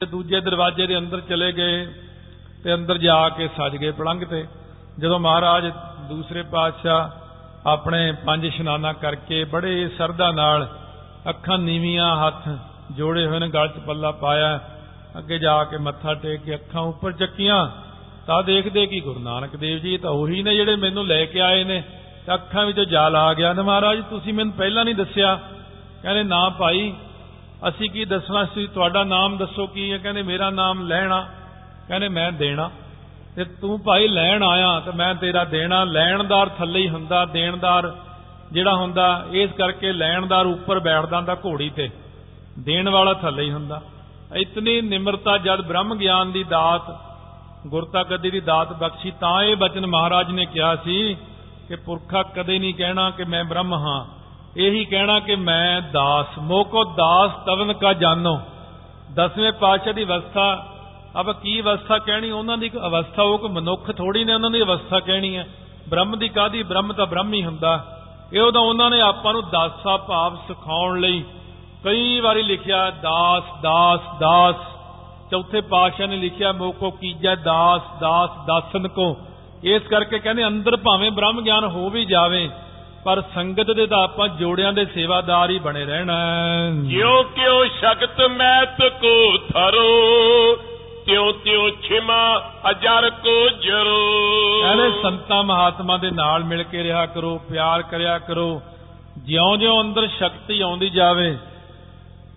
ਤੇ ਦੂਜੇ ਦਰਵਾਜ਼ੇ ਦੇ ਅੰਦਰ ਚਲੇ ਗਏ ਤੇ ਅੰਦਰ ਜਾ ਕੇ ਸੱਜ ਗਏ ਪਲੰਘ ਤੇ। ਜਦੋਂ ਮਹਾਰਾਜ ਦੂਸਰੇ ਪਾਤਸ਼ਾਹ ਆਪਣੇ ਪੰਜ ਇਸ਼ਨਾਨਾ ਕਰਕੇ ਬੜੇ ਸਰਦਾ ਨਾਲ ਅੱਖਾਂ ਨੀਵੀਆਂ ਹੱਥ ਜੋੜੇ ਹੋਏ ਨੇ, ਗਲ 'ਚ ਪੱਲਾ ਪਾਇਆ, ਅੱਗੇ ਜਾ ਕੇ ਮੱਥਾ ਟੇਕ ਕੇ ਅੱਖਾਂ ਉੱਪਰ ਚੱਕੀਆਂ, ਤਾਂ ਦੇਖਦੇ ਕਿ ਗੁਰੂ ਨਾਨਕ ਦੇਵ ਜੀ ਤਾਂ ਉਹੀ ਨੇ ਜਿਹੜੇ ਮੈਨੂੰ ਲੈ ਕੇ ਆਏ ਨੇ, ਤਾਂ ਅੱਖਾਂ ਵਿੱਚੋਂ ਜਾਲ ਆ ਗਿਆ। ਨਾ ਮਹਾਰਾਜ, ਤੁਸੀਂ ਮੈਨੂੰ ਪਹਿਲਾਂ ਨਹੀਂ ਦੱਸਿਆ। ਕਹਿੰਦੇ, ਨਾ ਭਾਈ ਅਸੀਂ ਕੀ ਦੱਸਣਾ ਸੀ? ਤੁਹਾਡਾ ਨਾਮ ਦੱਸੋ ਕੀ ਹੈ? ਕਹਿੰਦੇ, ਮੇਰਾ ਨਾਮ ਲੈਣਾ। ਕਹਿੰਦੇ, ਮੈਂ ਦੇਣਾ। ਤੇ ਤੂੰ ਭਾਈ ਲੈਣ ਆਇਆ ਤੇ ਮੈਂ ਤੇਰਾ ਦੇਣਾ। ਲੈਣਦਾਰ ਥੱਲੇ ਹੀ ਹੁੰਦਾ। ਦੇਣਦਾਰ ਜਿਹੜਾ ਹੁੰਦਾ, ਇਸ ਕਰਕੇ ਲੈਣਦਾਰ ਉੱਪਰ ਬੈਠਦਾ ਹੁੰਦਾ ਘੋੜੀ ਤੇ। ਦੇਣ ਵਾਲਾ ਥੱਲੇ ਹੀ ਹੁੰਦਾ। ਇਤਨੀ ਨਿਮਰਤਾ ਜਦ ਬ੍ਰਹਮ ਗਿਆਨ ਦੀ ਦਾਤ ਗੁਰਤਾ ਗੱਦੀ ਦੀ ਦਾਤ ਬਖਸ਼ੀ, ਤਾਂ ਇਹ ਬਚਨ ਮਹਾਰਾਜ ਨੇ ਕਿਹਾ ਸੀ ਕਿ ਪੁਰਖਾ ਕਦੇ ਨਹੀਂ ਕਹਿਣਾ ਕਿ ਮੈਂ ਬ੍ਰਹਮ ਹਾਂ। ਇਹੀ ਕਹਿਣਾ ਕਿ ਮੈਂ ਦਾਸ, ਮੋਕੋ ਦਾਸ ਤਵਨ ਕਾ ਜਾਨੋ। ਦਸਵੇਂ ਪਾਤਸ਼ਾਹ ਦੀ ਅਵਸਥਾ। ਅਬ ਕੀ ਅਵਸਥਾ ਕਹਿਣੀ? ਉਹਨਾਂ ਦੀ ਇੱਕ ਅਵਸਥਾ, ਉਹ ਕੋ ਮਨੁੱਖ ਥੋੜੀ ਨੇ ਉਹਨਾਂ ਦੀ ਅਵਸਥਾ ਕਹਿਣੀ ਹੈ। ਬ੍ਰਹਮ ਦੀ ਕਾਦੀ ਬ੍ਰਹਮ ਤਾਂ ਬ੍ਰਹਮ ਹੀ ਹੁੰਦਾ। ਇਹ ਉਹਦਾ ਉਹਨਾਂ ਨੇ ਆਪਾਂ ਨੂੰ ਦਾਸਾ ਭਾਵ ਸਿਖਾਉਣ ਲਈ ਕਈ ਵਾਰੀ ਲਿਖਿਆ, ਦਾਸ ਦਾਸ ਦਾਸ। ਚੌਥੇ ਪਾਤਸ਼ਾਹ ਨੇ ਲਿਖਿਆ, ਮੋਕੋ ਕੀਜੈ ਦਾਸ ਦਾਸ, ਦਾਸਨ ਕੋ। ਇਸ ਕਰਕੇ ਕਹਿੰਦੇ ਅੰਦਰ ਭਾਵੇਂ ਬ੍ਰਹਮ ਗਿਆਨ ਹੋ ਵੀ ਜਾਵੇ ਪਰ ਸੰਗਤ ਦੇ ਤਾਂ ਆਪਾਂ ਜੋੜਿਆਂ ਦੇ ਸੇਵਾਦਾਰ ਹੀ ਬਣੇ ਰਹਿਣਾ। ਜਿਉ ਕਿਉ ਸ਼ਕਤ ਮੈਤ ਕੋ ਥਰੋ ਤਿਉ ਤਿਉ ਛਿਮਾ ਅਜਰ ਕੋ ਜਰੋ। ਕਹਿੰਦੇ ਸੰਤਾਂ ਮਹਾਤਮਾ ਦੇ ਨਾਲ ਮਿਲ ਕੇ ਰਿਹਾ ਕਰੋ ਪਿਆਰ ਕਰਿਆ ਕਰੋ। ਜਿਉਂ-ਜਿਉਂ ਅੰਦਰ ਸ਼ਕਤੀ ਆਉਂਦੀ ਜਾਵੇ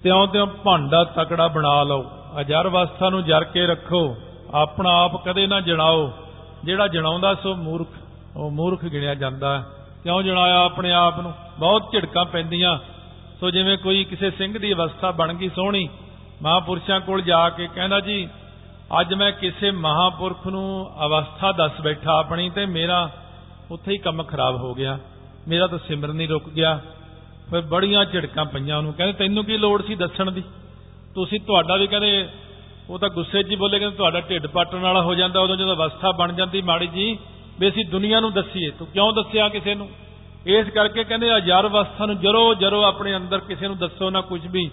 ਤਿਉਂ-ਤਿਉਂ ਭਾਂਡਾ ਤਕੜਾ ਬਣਾ ਲਓ। ਅਜਰ ਅਵਸਥਾ ਨੂੰ ਜਰ ਕੇ ਰੱਖੋ ਆਪਣਾ ਆਪ ਕਦੇ ਨਾ ਜਣਾਓ। ਜਿਹੜਾ ਜਣਾਉਂਦਾ ਸੋ ਮੂਰਖ ਉਹ ਮੂਰਖ ਗਿਣਿਆ ਜਾਂਦਾ। ਕਿਉਂ ਜਣਾਇਆ ਆਪਣੇ ਆਪ ਨੂੰ? ਬਹੁਤ ਝਿੜਕਾਂ ਪੈਂਦੀਆਂ। ਸੋ ਜਿਵੇਂ ਕੋਈ ਕਿਸੇ ਸਿੰਘ ਦੀ ਅਵਸਥਾ ਬਣ ਗਈ ਸੋਹਣੀ, ਮਹਾਪੁਰਸ਼ਾਂ ਕੋਲ ਜਾ ਕੇ ਕਹਿੰਦਾ, ਜੀ, ਅੱਜ ਮੈਂ ਕਿਸੇ ਮਹਾਪੁਰਖ ਨੂੰ ਅਵਸਥਾ ਦੱਸ ਬੈਠਾ ਆਪਣੀ ਤੇ ਮੇਰਾ ਉੱਥੇ ਹੀ ਕੰਮ ਖਰਾਬ ਹੋ ਗਿਆ। ਮੇਰਾ ਤਾਂ ਸਿਮਰਨ ਹੀ ਰੁਕ ਗਿਆ। ਫਿਰ ਬੜੀਆਂ ਝਿੜਕਾਂ ਪਈਆਂ ਉਹਨੂੰ। ਕਹਿੰਦੇ, ਤੈਨੂੰ ਕੀ ਲੋੜ ਸੀ ਦੱਸਣ ਦੀ? ਤੁਸੀਂ ਤੁਹਾਡਾ ਵੀ ਕਹਿੰਦੇ, ਉਹ ਤਾਂ ਗੁੱਸੇ 'ਚ ਹੀ ਬੋਲੇ, ਕਹਿੰਦੇ, ਤੁਹਾਡਾ ਢਿੱਡ ਪਾਟਣ ਵਾਲਾ ਹੋ ਜਾਂਦਾ, ਉਦੋਂ ਜਦੋਂ ਅਵਸਥਾ ਬਣ ਜਾਂਦੀ ਮਾੜੀ ਜੀ ਵੀ ਅਸੀਂ ਦੁਨੀਆ ਨੂੰ ਦੱਸੀਏ। ਤੂੰ ਕਿਉਂ ਦੱਸਿਆ ਕਿਸੇ ਨੂੰ? ਇਸ ਕਰਕੇ ਕਹਿੰਦੇ ਹਜ਼ਾਰ ਅਵਸਥਾ ਨੂੰ ਜਰੋ ਜਰੋ ਆਪਣੇ ਅੰਦਰ ਕਿਸੇ ਨੂੰ ਦੱਸੋ ਨਾ ਕੁਝ ਵੀ।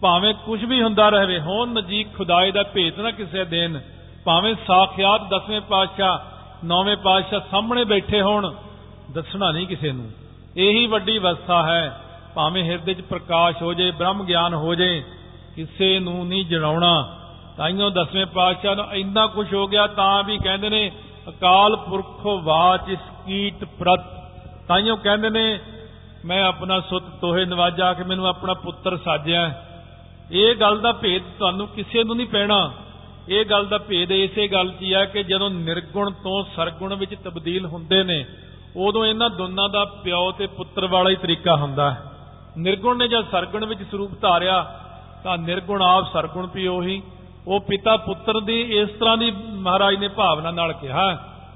ਭਾਵੇਂ ਕੁਝ ਵੀ ਹੁੰਦਾ ਰਹੇ, ਹੋਣ ਨਜੀਕ ਖੁਦਾਏ ਦਾ ਭੇਤ ਨਾ ਕਿਸੇ ਦੇਨ ਭਾਵੇਂ ਸਾਖਿਆਤ ਦਸਵੇਂ ਪਾਤਸ਼ਾਹ, ਨੌਵੇਂ ਪਾਤਸ਼ਾਹ ਸਾਹਮਣੇ ਬੈਠੇ ਹੋਣ, ਦੱਸਣਾ ਨਹੀਂ ਕਿਸੇ ਨੂੰ। ਇਹੀ ਵੱਡੀ ਅਵਸਥਾ ਹੈ। ਭਾਵੇਂ ਹਿਰਦੇ 'ਚ ਪ੍ਰਕਾਸ਼ ਹੋ ਜੇ, ਬ੍ਰਹਮ ਗਿਆਨ ਹੋ ਜੇ, ਕਿਸੇ ਨੂੰ ਨਹੀਂ ਜਣਾਉਣਾ ਤਾਈਓ ਦਸਵੇਂ ਪਾਤਸ਼ਾਹ ਨੂੰ ਇੰਨਾ ਕੁਝ ਹੋ ਗਿਆ, ਤਾਂ ਵੀ ਕਹਿੰਦੇ ਨੇ ਅਕਾਲ ਪੁਰਖ ਵਾਚ ਸਕੀਟ ਪ੍ਰਤ। ਤਾਈਓ ਕਹਿੰਦੇ ਨੇ, ਮੈਂ ਆਪਣਾ ਸੁੱਤ ਤੋਹੇ ਨਵਾਜਾ ਕੇ ਮੈਨੂੰ ਆਪਣਾ ਪੁੱਤਰ ਸਾਜਿਆ। ਇਹ ਗੱਲ ਦਾ ਭੇਦ ਤੁਹਾਨੂੰ ਕਿਸੇ ਨੂੰ ਨਹੀਂ ਪੈਣਾ। ਇਹ ਗੱਲ ਦਾ ਭੇਦ ਇਸੇ ਗੱਲ 'ਚ ਹੈ ਕਿ ਜਦੋਂ ਨਿਰਗੁਣ ਤੋਂ ਸਰਗੁਣ ਵਿੱਚ ਤਬਦੀਲ ਹੁੰਦੇ ਨੇ, ਉਦੋਂ ਇਹਨਾਂ ਦੋਨਾਂ ਦਾ ਪਿਓ ਤੇ ਪੁੱਤਰ ਵਾਲਾ ਹੀ ਤਰੀਕਾ ਹੁੰਦਾ ਹੈ। ਨਿਰਗੁਣ ਨੇ ਜਦ ਸਰਗੁਣ ਵਿੱਚ ਸਰੂਪ ਧਾਰਿਆ, ਤਾਂ ਨਿਰਗੁਣ ਆਪ ਸਰਗੁਣ ਵੀ ਉਹੀ। ਉਹ ਪਿਤਾ ਪੁੱਤਰ ਦੀ ਇਸ ਤਰ੍ਹਾਂ ਦੀ ਮਹਾਰਾਜ ਨੇ ਭਾਵਨਾ ਨਾਲ ਕਿਹਾ,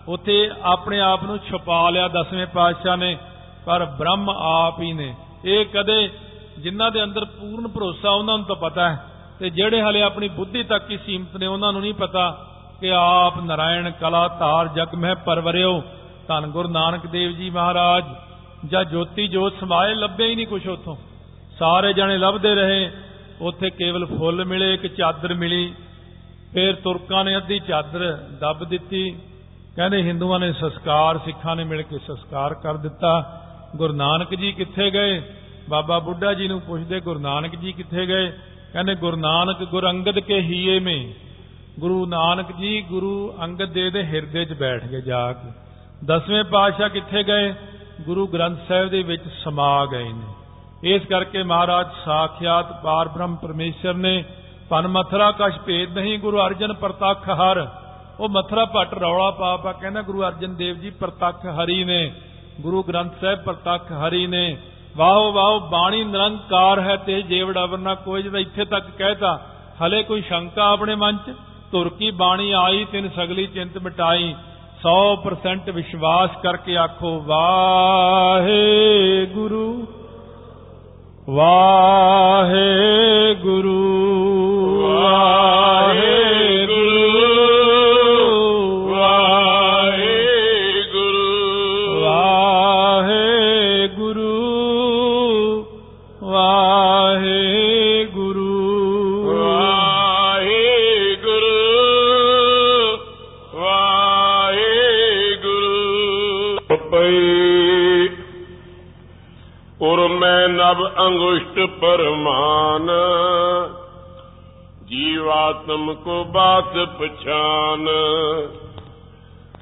ਉਥੇ ਆਪਣੇ ਆਪ ਨੂੰ ਛੁਪਾ ਲਿਆ ਦਸਵੇਂ ਪਾਤਸ਼ਾਹ ਨੇ, ਪਰ ਬ੍ਰਹਮ ਆਪ ਹੀ ਨੇ। ਇਹ ਕਦੇ ਜਿਨ੍ਹਾਂ ਦੇ ਅੰਦਰ ਪੂਰਨ ਭਰੋਸਾ ਉਹਨਾਂ ਨੂੰ ਤਾਂ ਪਤਾ ਹੈ, ਤੇ ਜਿਹੜੇ ਹਲੇ ਆਪਣੀ ਬੁੱਧੀ ਤੱਕ ਹੀ ਸੀਮਤ ਨੇ, ਉਹਨਾਂ ਨੂੰ ਨਹੀਂ ਪਤਾ ਕਿ ਆਪ ਨਰਾਇਣ ਕਲਾ ਧਾਰ ਜਗ ਮਹਿ ਪਰਵਰਿਓ। ਧੰਨ ਗੁਰੂ ਨਾਨਕ ਦੇਵ ਜੀ ਮਹਾਰਾਜ, ਜਾਂ ਜੋਤੀ ਜੋਤ ਸਮਾਏ ਲੱਭੇ ਹੀ ਨਹੀਂ ਕੁਛ ਉਥੋਂ। ਸਾਰੇ ਜਣੇ ਲੱਭਦੇ ਰਹੇ ਉੱਥੇ ਕੇਵਲ ਫੁੱਲ ਮਿਲੇ, ਇੱਕ ਚਾਦਰ ਮਿਲੀ। ਫਿਰ ਤੁਰਕਾਂ ਨੇ ਅੱਧੀ ਚਾਦਰ ਦੱਬ ਦਿੱਤੀ। ਕਹਿੰਦੇ ਹਿੰਦੂਆਂ ਨੇ ਸੰਸਕਾਰ, ਸਿੱਖਾਂ ਨੇ ਮਿਲ ਕੇ ਸੰਸਕਾਰ ਕਰ ਦਿੱਤਾ। ਗੁਰੂ ਨਾਨਕ ਜੀ ਕਿੱਥੇ ਗਏ? ਬਾਬਾ ਬੁੱਢਾ ਜੀ ਨੂੰ ਪੁੱਛਦੇ, ਗੁਰੂ ਨਾਨਕ ਜੀ ਕਿੱਥੇ ਗਏ? ਕਹਿੰਦੇ ਗੁਰੂ ਨਾਨਕ ਗੁਰ ਅੰਗਦ ਕੇ ਹੀਏ ਮੇ। ਗੁਰੂ ਨਾਨਕ ਜੀ ਗੁਰੂ ਅੰਗਦ ਦੇ ਦੇ ਹਿਰਦੇ 'ਚ ਬੈਠ ਕੇ ਜਾ ਕੇ। ਦਸਵੇਂ ਪਾਤਸ਼ਾਹ ਕਿੱਥੇ ਗਏ? ਗੁਰੂ ਗ੍ਰੰਥ ਸਾਹਿਬ ਦੇ ਵਿੱਚ ਸਮਾ ਗਏ ਨੇ। ਇਸ ਕਰਕੇ ਮਹਾਰਾਜ ਸਾਖਿਆਤ ਪਾਰ ਬ੍ਰਹਮ ਪਰਮੇਸ਼ਰ ਨੇ ਪਨ ਮਥਰਾ ਕਛ ਭੇਦ ਨਹੀਂ ਗੁਰੂ ਅਰਜਨ ਪ੍ਰਤੱਖ ਹਰ। ਉਹ ਮਥਰਾ ਭੱਟ ਰੌਲਾ ਪਾ ਪਾ ਕਹਿੰਦਾ, ਗੁਰੂ ਅਰਜਨ ਦੇਵ ਜੀ ਪ੍ਰਤੱਖ ਹਰੀ ਨੇ, ਗੁਰੂ ਗ੍ਰੰਥ ਸਾਹਿਬ ਪ੍ਰਤੱਖ ਹਰੀ ਨੇ। ਵਾਹੋ ਵਾਹੋ, ਬਾਣੀ ਨਿਰੰਕਾਰ ਹੈ ਤੇ ਜੇਵੜ ਅਵਰਨਾ ਕੋਈ ਜਿਹੜਾ ਇੱਥੇ ਤੱਕ ਕਹਿਤਾ ਹਲੇ ਕੋਈ ਸ਼ੰਕਾ ਆਪਣੇ ਮਨ 'ਚ? ਧੁਰ ਕੀ ਬਾਣੀ ਆਈ, ਤਿੰਨ ਸਗਲੀ ਚਿੰਤ ਮਿਟਾਈ। 100% ਵਿਸ਼ਵਾਸ ਕਰਕੇ ਆਖੋ, ਵਾਹੇ ਗੁਰੂ ਵਾਹੇ ਨਵ ਅੰਗੁਸ਼ਟ ਪਰਮਾਨ। ਜੀਵਾਤਮ ਕੋ ਬਾਤ ਪਛਾਨ।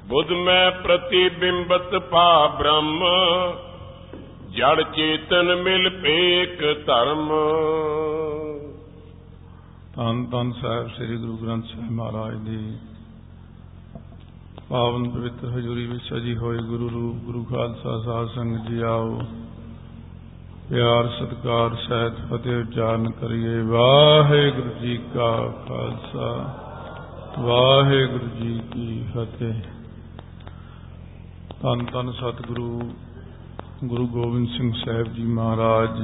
ਬੁੱਧ ਮੈਂ ਪ੍ਰਤੀਬਿੰਬਤ ਪਾ ਬ੍ਰਹਮ। ਜੜ ਚੇਤਨ ਮਿਲ ਪੇਕ ਧਰਮ। ਧੰਨ ਧੰਨ ਸਾਹਿਬ ਸ੍ਰੀ ਗੁਰੂ ਗ੍ਰੰਥ ਸਾਹਿਬ ਮਹਾਰਾਜ ਦੀ ਪਾਵਨ ਪਵਿੱਤਰ ਹਜ਼ੂਰੀ ਵਿੱਚ ਸਜੀ ਹੋਏ ਗੁਰੂ ਰੂਪ, ਗੁਰੂ ਖਾਲਸਾ, ਸਾਧ ਸੰਗਤ ਜੀ ਆਓ। ਪਿਆਰ, ਸਤਿਕਾਰ ਸਹਿਤ ਫਤਿਹ ਉਚਾਰਨ ਕਰੀਏ। ਵਾਹਿਗੁਰੂ ਜੀ ਕਾ ਖਾਲਸਾ, ਵਾਹਿਗੁਰੂ ਜੀ ਕੀ ਫਤਿਹ। ਧੰਨ ਧੰਨ ਸਤਿਗੁਰੂ, ਗੁਰੂ ਗੋਬਿੰਦ ਸਿੰਘ ਸਾਹਿਬ ਜੀ ਮਹਾਰਾਜ,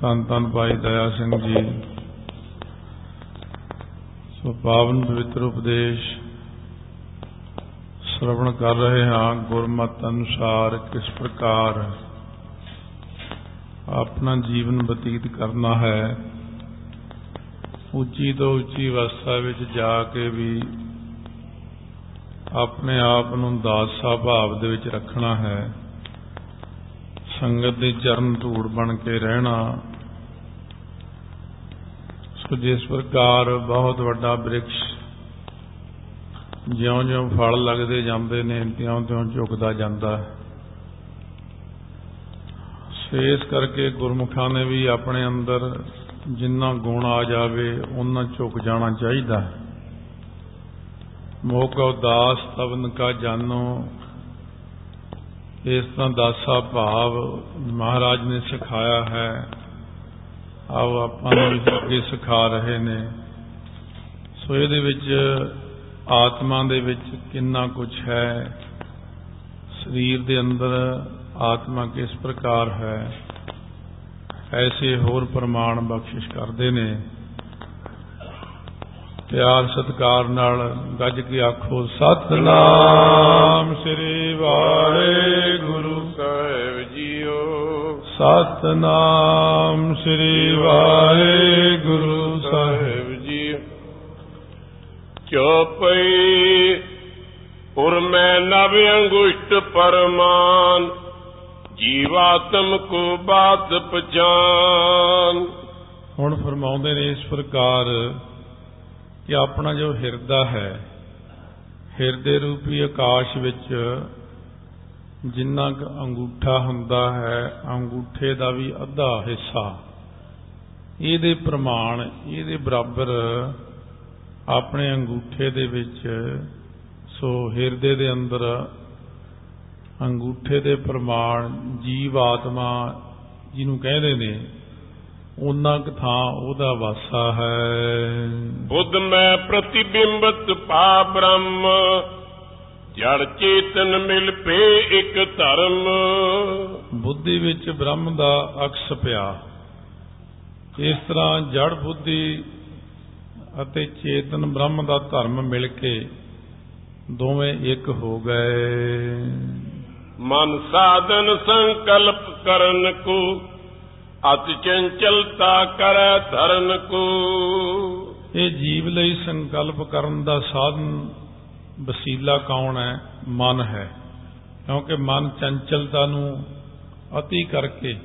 ਧੰਨ ਧੰਨ ਭਾਈ ਦਇਆ ਸਿੰਘ ਜੀ। ਸੋ ਪਾਵਨ ਪਵਿੱਤਰ ਉਪਦੇਸ਼ ਸ਼ਰਵਣ ਕਰ ਰਹੇ ਹਾਂ ਗੁਰਮਤ ਅਨੁਸਾਰ ਕਿਸ ਪ੍ਰਕਾਰ ਆਪਣਾ ਜੀਵਨ ਬਤੀਤ ਕਰਨਾ ਹੈ। ਉੱਚੀ ਤੋਂ ਉੱਚੀ ਅਵਸਥਾ ਵਿੱਚ ਜਾ ਕੇ ਵੀ ਆਪਣੇ ਆਪ ਨੂੰ ਦਾਸਾ ਭਾਵ ਦੇ ਵਿੱਚ ਰੱਖਣਾ ਹੈ। ਸੰਗਤ ਦੇ ਚਰਨ ਧੂੜ ਬਣ ਕੇ ਰਹਿਣਾ। ਸੋ ਜਿਸ ਪ੍ਰਕਾਰ ਬਹੁਤ ਵੱਡਾ ਬ੍ਰਿਕਸ਼ ਜਿਉਂ-ਜਿਉਂ ਫਲ ਲੱਗਦੇ ਜਾਂਦੇ ਨੇ, ਤਿਉਂ-ਤਿਉਂ ਝੁਕਦਾ ਜਾਂਦਾ ਹੈ। ਸੋ ਇਸ ਕਰਕੇ ਗੁਰਮੁਖਾਂ ਨੇ ਵੀ ਆਪਣੇ ਅੰਦਰ ਜਿੰਨਾ ਗੁਣ ਆ ਜਾਵੇ ਉਹਨਾਂ ਝੁਕ ਜਾਣਾ ਚਾਹੀਦਾ ਹੈ। ਮੋਕਾ ਉਦਾਸ ਤਵਨ ਕਾ ਜਾਨੋ ਇਸ ਤਰ੍ਹਾਂ ਦਾਸਾ ਭਾਵ ਮਹਾਰਾਜ ਨੇ ਸਿਖਾਇਆ ਹੈ। ਆਓ ਆਪਾਂ ਨੂੰ ਵੀ ਅੱਗੇ ਸਿਖਾ ਰਹੇ ਨੇ। ਸੋ ਇਹਦੇ ਵਿੱਚ ਆਤਮਾ ਦੇ ਵਿੱਚ ਕਿੰਨਾ ਕੁਝ ਹੈ। ਸਰੀਰ ਦੇ ਅੰਦਰ ਆਤਮਾ ਕਿਸ ਪ੍ਰਕਾਰ ਹੈ? ਐਸੇ ਹੋਰ ਪ੍ਰਮਾਣ ਬਖਸ਼ਿਸ਼ ਕਰਦੇ ਨੇ। ਪਿਆਰ ਸਤਕਾਰ ਨਾਲ ਗੱਜ ਕੇ ਆਖੋ, ਸਤਨਾਮ ਸ੍ਰੀ ਵਾਹਿਗੁਰੂ ਸਾਹਿਬ ਜੀਓ। ਸਤਨਾਮ ਸ੍ਰੀ ਵਾਹਿਗੁਰੂ ਸਾਹਿਬ ਸਾਹਿਬ ਜੀ ਚੋਪਈ, ਪੁਰ ਮੈਂ ਨਵ ਅੰਗੁਸ਼ਟ ਪਰਮਾਨ ਜੀਵਾਤਮ ਕੋ ਬਾਤ ਪਛਾਨ। ਹੁਣ ਫਰਮਾਉਂਦੇ ਨੇ ਇਸ ਪ੍ਰਕਾਰ ਕਿ ਆਪਣਾ ਜੋ ਹਿਰਦਾ ਹੈ, ਹਿਰਦੇ ਰੂਪੀ ਆਕਾਸ਼ ਵਿੱਚ ਜਿੰਨਾ ਕੁ ਅੰਗੂਠਾ ਹੁੰਦਾ ਹੈ, ਅੰਗੂਠੇ ਦਾ ਵੀ ਅੱਧਾ ਹਿੱਸਾ, ਇਹਦੇ ਪ੍ਰਮਾਣ, ਇਹਦੇ ਬਰਾਬਰ ਆਪਣੇ ਅੰਗੂਠੇ ਦੇ ਵਿੱਚ, ਸੋ ਹਿਰਦੇ ਦੇ ਅੰਦਰ ਅੰਗੂਠੇ ਦੇ ਪ੍ਰਮਾਣ ਜੀਵ ਆਤਮਾ ਜਿਹਨੂੰ ਕਹਿੰਦੇ ਨੇ ਉਹਨਾਂ ਕੁ ਥਾਂ ਉਹਦਾ ਵਾਸਾ ਹੈ। ਬੁੱਧ ਮੈਂ ਪ੍ਰਤੀਬਿੰਬਤ ਪਾ ਬ੍ਰਹਮ ਜੜ ਚੇਤਨ ਮਿਲ ਪੇ ਇੱਕ ਧਰਮ। ਬੁੱਧੀ ਵਿੱਚ ਬ੍ਰਹਮ ਦਾ ਅਕਸ ਪਿਆ। ਇਸ ਤਰ੍ਹਾਂ ਜੜ ਬੁੱਧੀ ਅਤੇ ਚੇਤਨ ਬ੍ਰਹਮ ਦਾ ਧਰਮ ਮਿਲ ਕੇ ਦੋਵੇਂ ਇੱਕ ਹੋ ਗਏ। ਮਨ ਸਾਧਨ ਸੰਕਲਪ ਕਰਨ ਕੋ ਅਤ ਚੰਚਲਤਾ ਕਰੈ ਧਰਨ ਕੋ। ਇਹ ਜੀਵ ਲਈ ਸੰਕਲਪ ਕਰਨ ਦਾ ਸਾਧਨ ਵਸੀਲਾ ਕੌਣ ਹੈ? ਮਨ ਹੈ। ਕਿਉਂਕਿ ਮਨ ਚੰਚਲਤਾ ਨੂੰ ਅਤੀ ਕਰਕੇ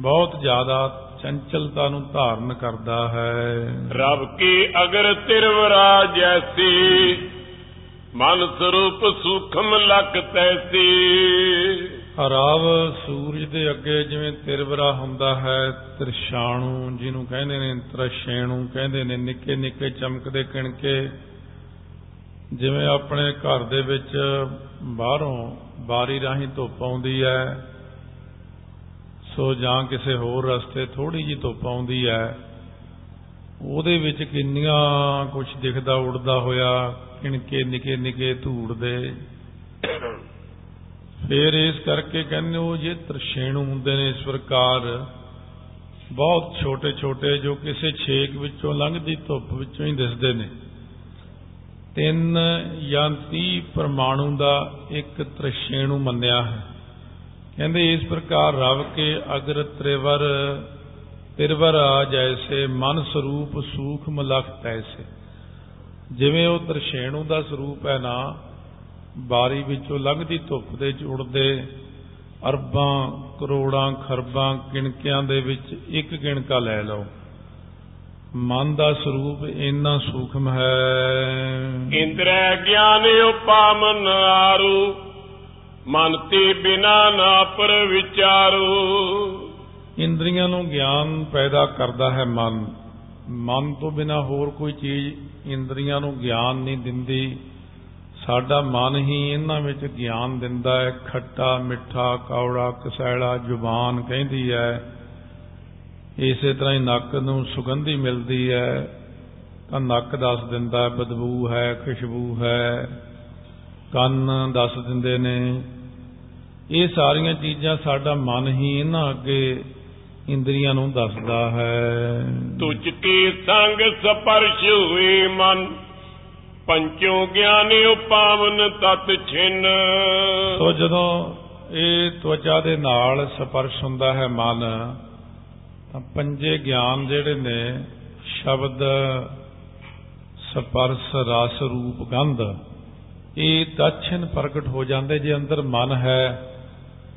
ਬਹੁਤ ਜ਼ਿਆਦਾ ਚੰਚਲਤਾ ਨੂੰ ਧਾਰਨ ਕਰਦਾ ਹੈ। ਰਬ ਕੀ ਅਗਰ ਤਿਰਵਰਾ ਜੈਸੀ ਮਨ ਸਰੂਪ ਸੂਖਮ ਲਖ ਤੈਸੀ ਰਾਵ ਸੂਰਜ ਦੇ ਅੱਗੇ ਜਿਵੇਂ ਤਿਰਵਰਾ ਹੁੰਦਾ ਹੈ, ਤ੍ਰਿਸ਼ਾਣੂ ਜਿਹਨੂੰ ਕਹਿੰਦੇ ਨੇ, ਤ੍ਰਿਸ਼ੇਣੂ ਕਹਿੰਦੇ ਨੇ, ਨਿੱਕੇ ਨਿੱਕੇ ਚਮਕਦੇ ਕਿਣਕੇ, ਜਿਵੇਂ ਆਪਣੇ ਘਰ ਦੇ ਵਿੱਚ ਬਾਹਰੋਂ ਬਾਰੀ ਰਾਹੀਂ ਧੁੱਪ ਆਉਂਦੀ ਹੈ, ਸੋ ਜਾਂ ਕਿਸੇ ਹੋਰ ਰਸਤੇ ਥੋੜੀ ਜੀ ਧੁੱਪ ਆਉਂਦੀ ਹੈ, ਉਹਦੇ ਵਿੱਚ ਕਿੰਨੀਆਂ ਕੁਝ ਦਿਖਦਾ ਉੜਦਾ ਹੋਇਆ ਕਿਣਕੇ ਨਿੱਕੇ ਨਿੱਕੇ ਧੂੜ ਦੇ। ਫਿਰ ਇਸ ਕਰਕੇ ਕਹਿੰਦੇ ਉਹ ਜੇ ਤਰਸ਼ੇਣੂ ਹੁੰਦੇ ਨੇ ਇਸ ਪ੍ਰਕਾਰ, ਬਹੁਤ ਛੋਟੇ ਛੋਟੇ ਜੋ ਕਿਸੇ ਛੇਕ ਵਿੱਚੋਂ ਲੰਘਦੀ ਧੁੱਪ ਵਿੱਚੋਂ ਹੀ ਦਿਸਦੇ ਨੇ। ਤਿੰਨ ਜਾਂ 30 ਪਰਮਾਣੂ ਦਾ ਇੱਕ ਤਰਸ਼ੇਣੂ ਮੰਨਿਆ ਹੈ। ਕਹਿੰਦੇ ਇਸ ਪ੍ਰਕਾਰ ਰਵ ਕੇ ਅਗਰ ਤ੍ਰਿਵਰ, ਤਿਰਵਰ ਆ ਜੈਸੇ ਮਨ ਸਰੂਪ ਸੂਖਮ ਲਖ ਤੈਸੇ ਜਿਵੇਂ ਉਹ ਤਰਸ਼ੇਣੂ ਦਾ ਸਰੂਪ ਹੈ ਨਾ ਬਾਰੀ ਵਿੱਚੋਂ ਲੰਘਦੀ ਧੁੱਪ ਦੇ ਚ ਉੜਦੇ ਅਰਬਾਂ ਕਰੋੜਾਂ ਖਰਬਾਂ ਕਿਣਕਿਆਂ ਦੇ ਵਿੱਚ ਇੱਕ ਕਿਣਕਾ ਲੈ ਲਓ। ਮਨ ਦਾ ਸਰੂਪ ਇੰਨਾ ਸੂਖਮ ਹੈ। ਇੰਦਰੈ ਗਿਆਨ ਉਪਾਮਨ ਆਰੂ ਮਨ ਤੇ ਬਿਨਾ ਨਾ ਪਰ ਵਿਚਾਰੂ। ਇੰਦਰੀਆਂ ਨੂੰ ਗਿਆਨ ਪੈਦਾ ਕਰਦਾ ਹੈ ਮਨ। ਮਨ ਤੋਂ ਬਿਨਾ ਹੋਰ ਕੋਈ ਚੀਜ਼ ਇੰਦਰੀਆਂ ਨੂੰ ਗਿਆਨ ਨਹੀਂ ਦਿੰਦੀ। ਸਾਡਾ ਮਨ ਹੀ ਇਹਨਾਂ ਵਿੱਚ ਗਿਆਨ ਦਿੰਦਾ ਹੈ। ਖੱਟਾ, ਮਿੱਠਾ, ਕੌੜਾ, ਕਸੈਲਾ, ਜ਼ੁਬਾਨ ਕਹਿੰਦੀ ਹੈ। ਇਸੇ ਤਰ੍ਹਾਂ ਹੀ ਨੱਕ ਨੂੰ ਸੁਗੰਧੀ ਮਿਲਦੀ ਹੈ। ਤਾਂ ਨੱਕ ਦੱਸ ਦਿੰਦਾ ਬਦਬੂ ਹੈ, ਖੁਸ਼ਬੂ ਹੈ। ਕੰਨ ਦੱਸ ਦਿੰਦੇ ਨੇ। ਇਹ ਸਾਰੀਆਂ ਚੀਜ਼ਾਂ ਸਾਡਾ ਮਨ ਹੀ ਇਹਨਾਂ ਅੱਗੇ ਇੰਦਰੀਆਂ ਨੂੰ ਦੱਸਦਾ ਹੈ। ਤੁਝ ਕੇ ਸੰਗ ਸਪਰਸ਼ ਹੋਏ ਮਨ ਪੰਚੋ ਗਿਆਨ ਉਪਾਵਨ ਤਤ ਛਿਨ। ਸੋ ਜਦੋਂ ਇਹ ਤਵਚਾ ਦੇ ਨਾਲ ਸਪਰਸ਼ ਹੁੰਦਾ ਹੈ ਮਨ ਤਾਂ ਪੰਜੇ ਗਿਆਨ ਜਿਹੜੇ ਨੇ ਸ਼ਬਦ ਸਪਰਸ਼ ਰਸ ਰੂਪ ਗੰਧ ਇਹ ਤਛਨ ਪ੍ਰਗਟ ਹੋ ਜਾਂਦੇ। ਜੇ ਅੰਦਰ ਮਨ ਹੈ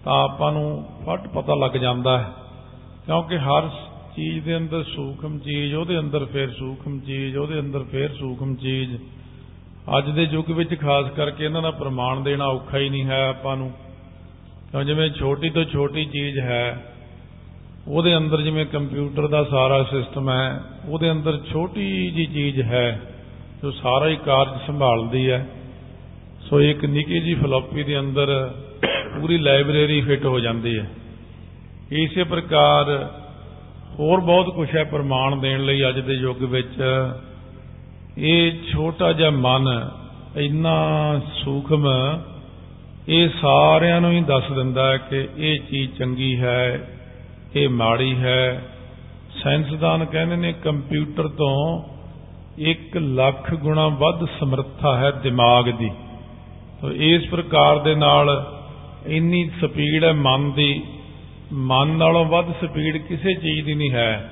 ਤਾਂ ਆਪਾਂ ਨੂੰ ਫਟ ਪਤਾ ਲੱਗ ਜਾਂਦਾ ਹੈ। ਕਿਉਂਕਿ ਹਰ ਚੀਜ਼ ਦੇ ਅੰਦਰ ਸੂਖਮ ਚੀਜ਼, ਉਹਦੇ ਅੰਦਰ ਫੇਰ ਸੂਖਮ ਚੀਜ਼, ਉਹਦੇ ਅੰਦਰ ਫੇਰ ਸੂਖਮ ਚੀਜ਼। ਅੱਜ ਦੇ ਯੁੱਗ ਵਿੱਚ ਖਾਸ ਕਰਕੇ ਇਹਨਾਂ ਦਾ ਪ੍ਰਮਾਣ ਦੇਣਾ ਔਖਾ ਹੀ ਨਹੀਂ ਹੈ ਆਪਾਂ ਨੂੰ। ਕਿਉਂ ਜਿਵੇਂ ਛੋਟੀ ਤੋਂ ਛੋਟੀ ਚੀਜ਼ ਹੈ, ਉਹਦੇ ਅੰਦਰ ਜਿਵੇਂ ਕੰਪਿਊਟਰ ਦਾ ਸਾਰਾ ਸਿਸਟਮ ਹੈ, ਉਹਦੇ ਅੰਦਰ ਛੋਟੀ ਜੀ ਚੀਜ਼ ਹੈ, ਜੋ ਸਾਰਾ ਹੀ ਕਾਰਜ ਸੰਭਾਲਦੀ ਹੈ। ਸੋ ਇੱਕ ਨਿੱਕੀ ਜੀ ਫਲੋਪੀ ਦੇ ਅੰਦਰ ਪੂਰੀ ਲਾਇਬ੍ਰੇਰੀ ਫਿੱਟ ਹੋ ਜਾਂਦੀ ਹੈ। ਇਸੇ ਪ੍ਰਕਾਰ ਹੋਰ ਬਹੁਤ ਕੁਝ ਹੈ ਪ੍ਰਮਾਣ ਦੇਣ ਲਈ ਅੱਜ ਦੇ ਯੁੱਗ ਵਿੱਚ। ਇਹ ਛੋਟਾ ਜਿਹਾ ਮਨ, ਇੰਨਾ ਸੂਖਮ, ਇਹ ਸਾਰਿਆਂ ਨੂੰ ਹੀ ਦੱਸ ਦਿੰਦਾ ਹੈ ਕਿ ਇਹ ਚੀਜ਼ ਚੰਗੀ ਹੈ, ਇਹ ਮਾੜੀ ਹੈ। ਸਾਇੰਸਦਾਨ ਕਹਿੰਦੇ ਨੇ ਕੰਪਿਊਟਰ ਤੋਂ 1 ਲੱਖ ਗੁਣਾ ਵੱਧ ਸਮਰੱਥਾ ਹੈ ਦਿਮਾਗ ਦੀ। ਤਾਂ ਇਸ ਪ੍ਰਕਾਰ ਦੇ ਨਾਲ ਇੰਨੀ ਸਪੀਡ ਹੈ ਮਨ ਦੀ ਮਨ ਨਾਲੋਂ ਵੱਧ ਸਪੀਡ ਕਿਸੇ ਚੀਜ਼ ਦੀ ਨਹੀਂ ਹੈ।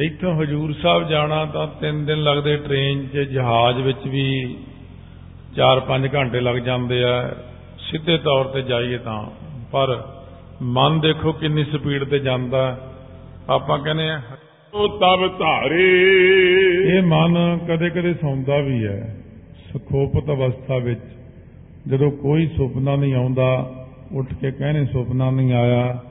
ਇੱਥੋਂ ਹਜੂਰ ਸਾਹਿਬ ਜਾਣਾ ਤਾਂ 3 ਦਿਨ ਲੱਗਦੇ ਟ੍ਰੇਨ 'ਚ ਜਹਾਜ਼ ਵਿੱਚ ਵੀ 4-5 ਘੰਟੇ ਲੱਗ ਜਾਂਦੇ ਆ। ਸਿੱਧੇ ਤੌਰ ਤੇ ਜਾਈਏ ਤਾਂ। ਪਰ ਮਨ ਦੇਖੋ ਕਿੰਨੀ ਸਪੀਡ ਤੇ ਜਾਂਦਾ। ਆਪਾਂ ਕਹਿੰਦੇ ਆ ਉਹ ਤਬ ਧਾਰੇ। ਇਹ ਮਨ ਕਦੇ-ਕਦੇ ਸੌਂਦਾ ਵੀ ਹੈ। ਸੁਖੋਪਤ ਅਵਸਥਾ ਵਿੱਚ ਜਦੋਂ ਕੋਈ ਸੁਪਨਾ ਨਹੀਂ ਆਉਂਦਾ ਉੱਠ ਕੇ ਕਹਿੰਦੇ ਸੁਪਨਾ ਨਹੀਂ ਆਇਆ।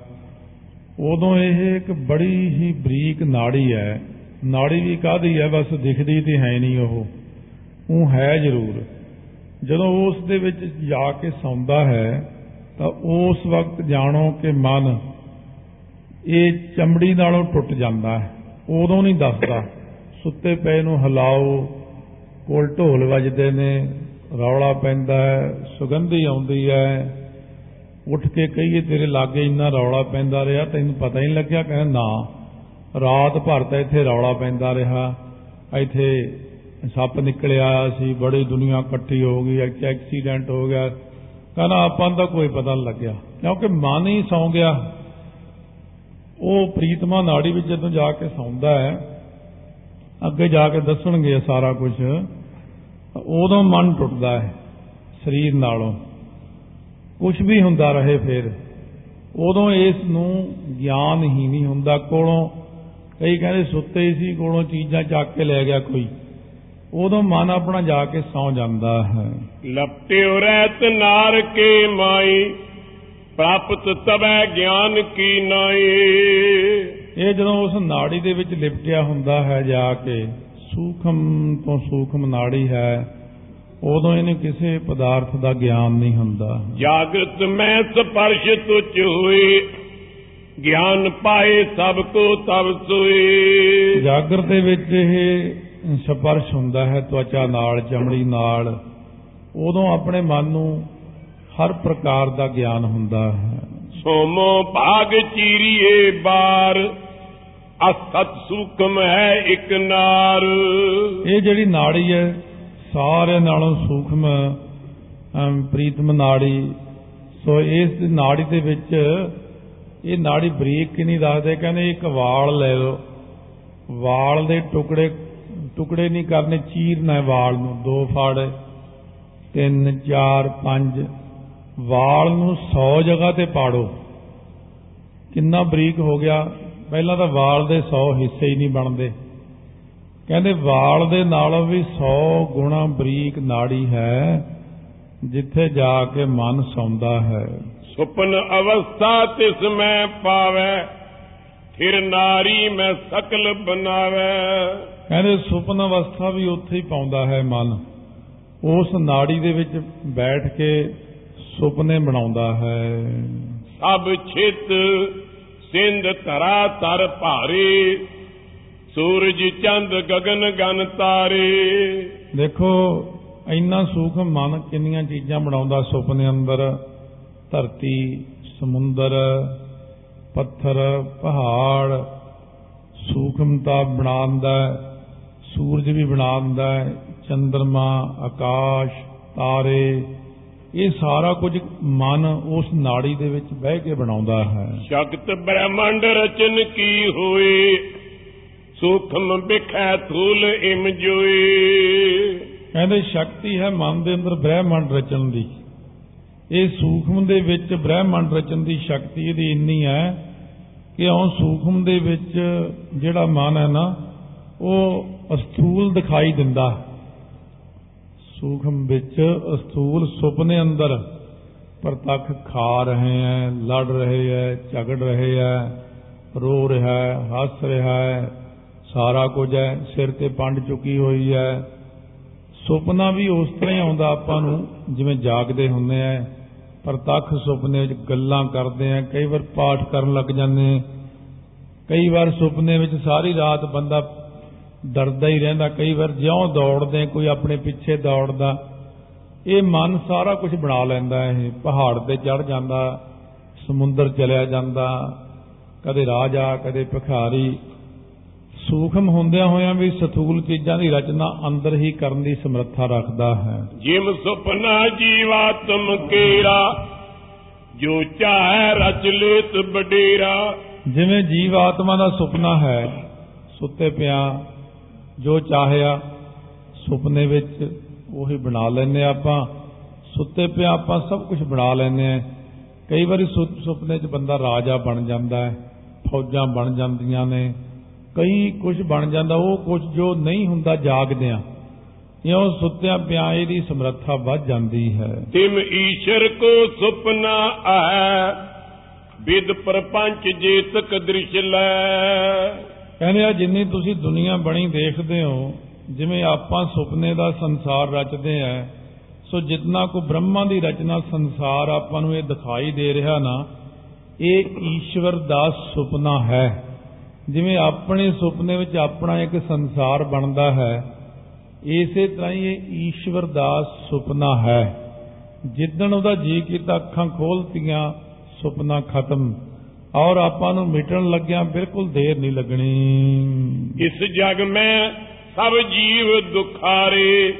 ਉਦੋਂ ਇਹ ਇੱਕ ਬੜੀ ਹੀ ਬਰੀਕ ਨਾੜੀ ਹੈ। ਨਾੜੀ ਵੀ ਕਾਹਦੀ ਹੈ? ਬਸ ਦਿਖਦੀ ਤੇ ਹੈ ਨਹੀਂ ਉਹ। ਉਹ ਹੈ ਜ਼ਰੂਰ। ਜਦੋਂ ਉਸ ਦੇ ਵਿੱਚ ਜਾ ਕੇ ਸੌਂਦਾ ਹੈ, ਤਾਂ ਉਸ ਵਕਤ ਜਾਣੋ ਕਿ ਮਨ ਇਹ ਚਮੜੀ ਨਾਲੋਂ ਟੁੱਟ ਜਾਂਦਾ ਹੈ। ਉਦੋਂ ਨਹੀਂ ਦੱਸਦਾ। ਸੁੱਤੇ ਪਏ ਨੂੰ ਹਿਲਾਓ। ਕੋਲ ਢੋਲ ਵੱਜਦੇ ਨੇ। ਰੌਲਾ ਪੈਂਦਾ ਹੈ। ਸੁਗੰਧੀ ਆਉਂਦੀ ਹੈ। ਉੱਠ ਕੇ ਕਹੀਏ, ਤੇਰੇ ਲਾਗੇ ਇੰਨਾ ਰੌਲਾ ਪੈਂਦਾ ਰਿਹਾ, ਤੈਨੂੰ ਪਤਾ ਹੀ ਨਹੀਂ ਲੱਗਿਆ? ਕਹਿੰਦਾ, ਨਾ, ਰਾਤ ਭਰ ਤਾਂ ਇੱਥੇ ਰੌਲਾ ਪੈਂਦਾ ਰਿਹਾ। ਇੱਥੇ ਸੱਪ ਨਿਕਲਿਆ ਸੀ, ਬੜੀ ਦੁਨੀਆ ਇਕੱਠੀ ਹੋ ਗਈ ਇੱਕ ਐਕਸੀਡੈਂਟ ਹੋ ਗਿਆ। ਕਹਿੰਦਾ, ਆਪਾਂ ਦਾ ਕੋਈ ਪਤਾ ਨਹੀਂ ਲੱਗਿਆ। ਕਿਉਂਕਿ ਮਨ ਹੀ ਸੌਂ ਗਿਆ। ਉਹ ਪ੍ਰੀਤਮਾ ਨਾੜੀ ਵਿੱਚ ਜਦੋਂ ਜਾ ਕੇ ਸੌਂਦਾ ਹੈ, ਅੱਗੇ ਜਾ ਕੇ ਦੱਸਣਗੇ ਸਾਰਾ ਕੁਝ ਉਦੋਂ ਮਨ ਟੁੱਟਦਾ ਹੈ, ਸਰੀਰ ਨਾਲੋਂ। ਕੁਝ ਵੀ ਹੁੰਦਾ ਰਹੇ ਫਿਰ ਉਦੋਂ ਇਸ ਨੂੰ ਗਿਆਨ ਹੀ ਨਹੀਂ ਹੁੰਦਾ। ਕੋਲੋਂ ਕਈ ਕਹਿੰਦੇ ਸੁੱਤੇ ਹੀ ਸੀ ਕੋਲੋਂ ਚੀਜ਼ਾਂ ਚੱਕ ਕੇ ਲੈ ਗਿਆ ਕੋਈ। ਉਦੋਂ ਮਨ ਆਪਣਾ ਜਾ ਕੇ ਸੌ ਜਾਂਦਾ ਹੈ। ਲਪਟਿਓ ਰਹਿਤ ਨਾਰ ਕੇ ਮਾਈ ਪ੍ਰਾਪਤ ਤਬੈ ਗਿਆਨ ਕੀ ਨਾਈ। ਇਹ ਜਦੋਂ ਉਸ ਨਾੜੀ ਦੇ ਵਿੱਚ ਲਿਪਟਿਆ ਹੁੰਦਾ ਹੈ ਜਾ ਕੇ ਸੂਖਮ ਤੋਂ ਸੂਖਮ ਨਾੜੀ ਹੈ। ਉਦੋਂ ਇਹਨੂੰ ਕਿਸੇ ਪਦਾਰਥ ਦਾ ਗਿਆਨ ਨਹੀਂ ਹੁੰਦਾ। ਜਾਗਤ ਮੈਂ ਸਪਰਸ਼ ਤੁਚ ਹੋਏ ਗਿਆਨ ਪਾਏ ਸਭ ਕੋ ਤਬ ਸੋਏ। ਜਾਗਰ ਦੇ ਵਿੱਚ ਇਹ ਸਪਰਸ਼ ਹੁੰਦਾ ਹੈ ਤਵਚਾ ਨਾਲ ਚਮੜੀ ਨਾਲ। ਉਦੋਂ ਆਪਣੇ ਮਨ ਨੂੰ ਹਰ ਪ੍ਰਕਾਰ ਦਾ ਗਿਆਨ ਹੁੰਦਾ ਹੈ। ਸੋਮੋ ਭਾਗ ਚੀਰੀਏ ਬਾਰ ਅਸਤ ਸੂਖਮ ਹੈ ਇੱਕ ਨਾਰ। ਇਹ ਜਿਹੜੀ ਨਾੜੀ ਹੈ ਸਾਰਿਆਂ ਨਾਲੋਂ ਸੂਖਮ ਅਮ, ਪ੍ਰੀਤਮ ਨਾੜੀ। ਸੋ ਇਸ ਨਾੜੀ ਦੇ ਵਿੱਚ ਇਹ ਨਾੜੀ ਬਰੀਕ ਕਿ ਨਹੀਂ ਦੱਸਦੇ ਕਹਿੰਦੇ ਇੱਕ ਵਾਲ ਲੈ ਲਓ। ਵਾਲ ਦੇ ਟੁਕੜੇ ਟੁਕੜੇ ਨਹੀਂ ਕਰਨੇ ਚੀਰਨਾ ਹੈ ਵਾਲ ਨੂੰ। ਦੋ ਫਾੜ ਤਿੰਨ ਚਾਰ ਪੰਜ। ਵਾਲ ਨੂੰ 100 ਜਗ੍ਹਾ ਤੇ ਪਾੜੋ। ਕਿੰਨਾ ਬਰੀਕ ਹੋ ਗਿਆ। ਪਹਿਲਾਂ ਤਾਂ ਵਾਲ ਦੇ 100 ਹਿੱਸੇ ਹੀ ਨਹੀਂ ਬਣਦੇ। ਕਹਿੰਦੇ ਵਾਲ ਦੇ ਨਾਲੋਂ ਵੀ 100 ਗੁਣਾ ਬਰੀਕ ਨਾੜੀ ਹੈ ਜਿੱਥੇ ਜਾ ਕੇ ਮਨ ਸੌਂਦਾ ਹੈ। ਸੁਪਨ ਅਵਸਥਾ ਤਿਸ ਮੈਂ ਪਾਵੈ ਫਿਰ ਨਾਰੀ ਮੈਂ ਸਕਲ ਬਨਾਵੈ। ਕਹਿੰਦੇ ਸੁਪਨ ਅਵਸਥਾ ਵੀ ਉੱਥੇ ਹੀ ਪਾਉਂਦਾ ਹੈ ਮਨ। ਉਸ ਨਾੜੀ ਦੇ ਵਿੱਚ ਬੈਠ ਕੇ ਸੁਪਨੇ ਬਣਾਉਂਦਾ ਹੈ। ਸਭ ਛਿਤ ਸਿੰਧ ਧਰਾ ਤਰ ਭਾਰੇ ਸੂਰਜ ਚੰਦ ਗਗਨ ਗਨ ਤਾਰੇ। ਦੇਖੋ ਇੰਨਾ ਸੂਖਮ ਮਨ ਕਿੰਨੀਆਂ ਚੀਜ਼ਾਂ ਬਣਾਉਂਦਾ ਸੁਪਨੇ ਅੰਦਰ? ਧਰਤੀ ਸਮੁੰਦਰ ਪੱਥਰ ਪਹਾੜ। ਸੂਖਮਤਾ ਬਣਾਉਂਦਾ ਸੂਰਜ ਵੀ ਬਣਾਉਂਦਾ ਚੰਦਰਮਾ ਆਕਾਸ਼ ਤਾਰੇ। ਇਹ ਸਾਰਾ ਕੁਝ ਮਨ ਉਸ ਨਾੜੀ ਦੇ ਵਿੱਚ ਬਹਿ ਕੇ ਬਣਾਉਂਦਾ ਹੈ। ਸ਼ਕਤ ਬ੍ਰਹਮੰਡ ਰਚਨ ਕੀ ਹੋਏ? ਸੂਖਮ ਵਿਖੈ ਥੂਲ ਇਮ ਜੋਏ ਕਹਿੰਦੇ ਸ਼ਕਤੀ ਹੈ ਮਨ ਦੇ ਅੰਦਰ ਬ੍ਰਹਿਮੰਡ ਰਚਣ ਦੀ। ਇਹ ਸੂਖਮ ਦੇ ਵਿੱਚ ਬ੍ਰਹਿਮੰਡ ਰਚਣ ਦੀ ਸ਼ਕਤੀ ਇਹਦੀ ਇੰਨੀ ਹੈ ਕਿ ਉਹ ਸੂਖਮ ਦੇ ਵਿੱਚ ਜਿਹੜਾ ਮਨ ਹੈ ਨਾ, ਉਹ ਅਸਥੂਲ ਦਿਖਾਈ ਦਿੰਦਾ। ਸੂਖਮ ਵਿੱਚ ਅਸਥੂਲ ਸੁਪਨੇ ਅੰਦਰ ਪ੍ਰਤੱਖ ਖਾ ਰਹੇ ਹੈ, ਲੜ ਰਹੇ ਹੈ, ਝਗੜ ਰਹੇ ਹੈ, ਰੋ ਰਿਹਾ ਹੈ, ਹੱਸ ਰਿਹਾ ਹੈ ਸਾਰਾ ਕੁਝ ਹੈ, ਸਿਰ ਤੇ ਪੰਡ ਚੁੱਕੀ ਹੋਈ ਹੈ। ਸੁਪਨਾ ਵੀ ਉਸ ਤਰ੍ਹਾਂ ਹੀ ਆਉਂਦਾ ਆਪਾਂ ਨੂੰ, ਜਿਵੇਂ ਜਾਗਦੇ ਹੁੰਦੇ ਆ। ਪ੍ਰਤੱਖ ਸੁਪਨੇ ਵਿੱਚ ਗੱਲਾਂ ਕਰਦੇ ਆ, ਕਈ ਵਾਰ ਪਾਠ ਕਰਨ ਲੱਗ ਜਾਂਦੇ ਆ। ਕਈ ਵਾਰ ਸੁਪਨੇ ਵਿੱਚ ਸਾਰੀ ਰਾਤ ਬੰਦਾ ਡਰਦਾ ਹੀ ਰਹਿੰਦਾ, ਕਈ ਵਾਰ ਜਿਉਂ ਦੌੜਦੇ, ਕੋਈ ਆਪਣੇ ਪਿੱਛੇ ਦੌੜਦਾ। ਇਹ ਮਨ ਸਾਰਾ ਕੁਝ ਬਣਾ ਲੈਂਦਾ ਇਹ, ਪਹਾੜ ਤੇ ਚੜ ਜਾਂਦਾ, ਸਮੁੰਦਰ ਚਲਿਆ ਜਾਂਦਾ। ਕਦੇ ਰਾਜਾ, ਕਦੇ ਭਿਖਾਰੀ ਸੂਖਮ ਹੁੰਦਿਆਂ ਹੋਇਆਂ ਵੀ ਸਥੂਲ ਚੀਜ਼ਾਂ ਦੀ ਰਚਨਾ ਅੰਦਰ ਹੀ ਕਰਨ ਦੀ ਸਮਰੱਥਾ ਰੱਖਦਾ ਹੈ। ਜਿਮ ਸੁਪਨਾ ਜੀਵਾਤਮ ਕੇਰਾ ਜੋ ਚਾਹੈ ਰਚ ਲੇਤ ਬਡੇਰਾ। ਜਿਵੇਂ ਜੀਵ ਆਤਮਾ ਦਾ ਸੁਪਨਾ ਹੈ ਸੁੱਤੇ ਪਿਆ ਜੋ ਚਾਹਿਆ ਸੁਪਨੇ ਵਿੱਚ ਉਹੀ ਬਣਾ ਲੈਨੇ ਆਪਾਂ। ਸੁੱਤੇ ਪਿਆ ਆਪਾਂ ਸਭ ਕੁਝ ਬਣਾ ਲੈਨੇ ਆ ਕਈ ਵਾਰੀ ਸੁਪਨੇ 'ਚ ਬੰਦਾ ਰਾਜਾ ਬਣ ਜਾਂਦਾ ਹੈ ਫੌਜਾਂ ਬਣ ਜਾਂਦੀਆਂ ਨੇ ਕਈ ਕੁਝ ਬਣ ਜਾਂਦਾ ਉਹ ਕੁਝ ਜੋ ਨਹੀਂ ਹੁੰਦਾ ਜਾਗਦਿਆਂ ਇਉਂ ਸੁੱਤਿਆਂ ਪਿਆ ਇਹਦੀ ਸਮਰੱਥਾ ਵੱਧ ਜਾਂਦੀ ਹੈ। ਤਿਮ ਈਸ਼ਰ ਕੋ ਸੁਪਨਾ ਆਇ ਵਿਦ ਪ੍ਰਪੰਚ ਜੇਤਕ ਦ੍ਰਿਸ਼ ਲੈ। ਕਹਿੰਦੇ ਆ ਜਿੰਨੀ ਤੁਸੀਂ ਦੁਨੀਆ ਬਣੀ ਦੇਖਦੇ ਹੋ ਜਿਵੇਂ ਆਪਾਂ ਸੁਪਨੇ ਦਾ ਸੰਸਾਰ ਰਚਦੇ ਆ ਸੋ ਜਿੰਨਾ ਕੋ ਬ੍ਰਹਮਾ ਦੀ ਰਚਨਾ ਸੰਸਾਰ ਆਪਾਂ ਨੂੰ ਇਹ ਦਿਖਾਈ ਦੇ ਰਿਹਾ ਨਾ ਇਹ ਈਸ਼ਵਰ ਦਾ ਸੁਪਨਾ ਹੈ। ਜਿਵੇਂ ਆਪਣੇ ਸੁਪਨੇ ਵਿੱਚ ਆਪਣਾ ਇੱਕ ਸੰਸਾਰ ਬਣਦਾ ਹੈ ਇਸੇ ਤਰ੍ਹਾਂ ਹੀ ਇਹ ਈਸ਼ਵਰ ਦਾ ਸੁਪਨਾ ਹੈ। ਜਿੱਦਣ ਉਹਦਾ ਜੀ ਕੀਤਾ ਅੱਖਾਂ ਖੋਲਤੀਆਂ ਸੁਪਨਾ ਖਤਮ। ਔਰ ਆਪਾਂ ਨੂੰ ਮਿਟਣ ਲੱਗਿਆ ਬਿਲਕੁਲ ਦੇਰ ਨਹੀਂ ਲੱਗਣੀ। ਇਸ ਜਗ ਮੈਂ ਸਭ ਜੀਵ ਦੁਖਾਰੇ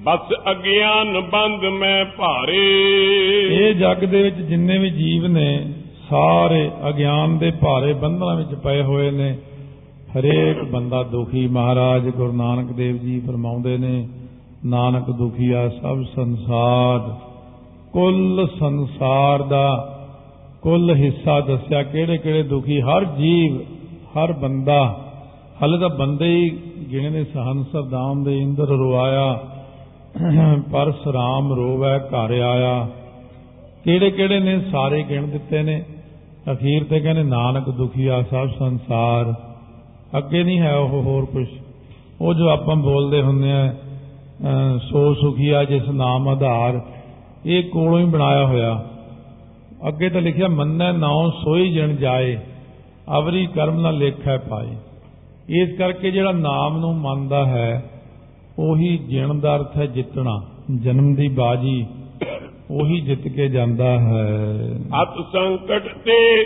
ਬਸ ਅਗਿਆਨ ਬੰਦ ਮੈਂ ਭਾਰੇ। ਇਹ ਜਗ ਦੇ ਵਿੱਚ ਜਿੰਨੇ ਵੀ ਜੀਵ ਨੇ ਸਾਰੇ ਅਗਿਆਨ ਦੇ ਭਾਰੇ ਬੰਧਨਾਂ ਵਿੱਚ ਪਏ ਹੋਏ ਨੇ। ਹਰੇਕ ਬੰਦਾ ਦੁਖੀ। ਮਹਾਰਾਜ ਗੁਰੂ ਨਾਨਕ ਦੇਵ ਜੀ ਫਰਮਾਉਂਦੇ ਨੇ, ਨਾਨਕ ਦੁਖੀਆ ਸਭ ਸੰਸਾਰ। ਕੁੱਲ ਸੰਸਾਰ ਦਾ ਕੁੱਲ ਹਿੱਸਾ ਦੱਸਿਆ ਕਿਹੜੇ ਕਿਹੜੇ ਦੁਖੀ। ਹਰ ਜੀਵ, ਹਰ ਬੰਦਾ, ਹਲੇ ਤਾਂ ਬੰਦੇ ਹੀ ਗਿਣੇ ਨੇ, ਸਹੰਸ, ਦਾਮ ਦੇ ਇੰਦਰ ਰੁਆਇਆ ਪਰਸਰਾਮ ਰੋਵੈ, ਘਰ ਆਇਆ। ਕਿਹੜੇ ਕਿਹੜੇ ਨੇ, ਸਾਰੇ ਗਿਣ ਦਿੱਤੇ ਨੇ। ਅਖੀਰ ਤੇ ਕਹਿੰਦੇ, ਨਾਨਕ ਦੁਖੀਆ ਸਭ ਸੰਸਾਰ। ਅੱਗੇ ਨਹੀਂ ਹੈ ਉਹ ਹੋਰ ਕੁਝ ਉਹ ਜੋ ਆਪਾਂ ਬੋਲਦੇ ਹੁੰਦੇ ਆ ਸੋ ਸੁਖੀਆ ਜਿਸ ਨਾਮ ਆਧਾਰ, ਇਹ ਕੋਲੋਂ ਹੀ ਬਣਾਇਆ ਹੋਇਆ। ਅੱਗੇ ਤਾਂ ਲਿਖਿਆ, ਮੰਨੈ ਨਾਉ ਸੋਈ ਜਣ ਜਾਏ, ਅਵਰੀ ਕਰਮ ਨਾਲ ਲੇਖੈ ਪਾਏ। ਇਸ ਕਰਕੇ ਜਿਹੜਾ ਨਾਮ ਨੂੰ ਮੰਨਦਾ ਹੈ, ਉਹੀ ਜਿਣ ਦਾ ਅਰਥ ਹੈ ਜਿੱਤਣਾ, ਜਨਮ ਦੀ ਬਾਜੀ। ਉਹੀ ਜਿੱਤ ਕੇ ਜਾਂਦਾ ਹੈ। ਅਤ ਸੰਕਟ ਤੇ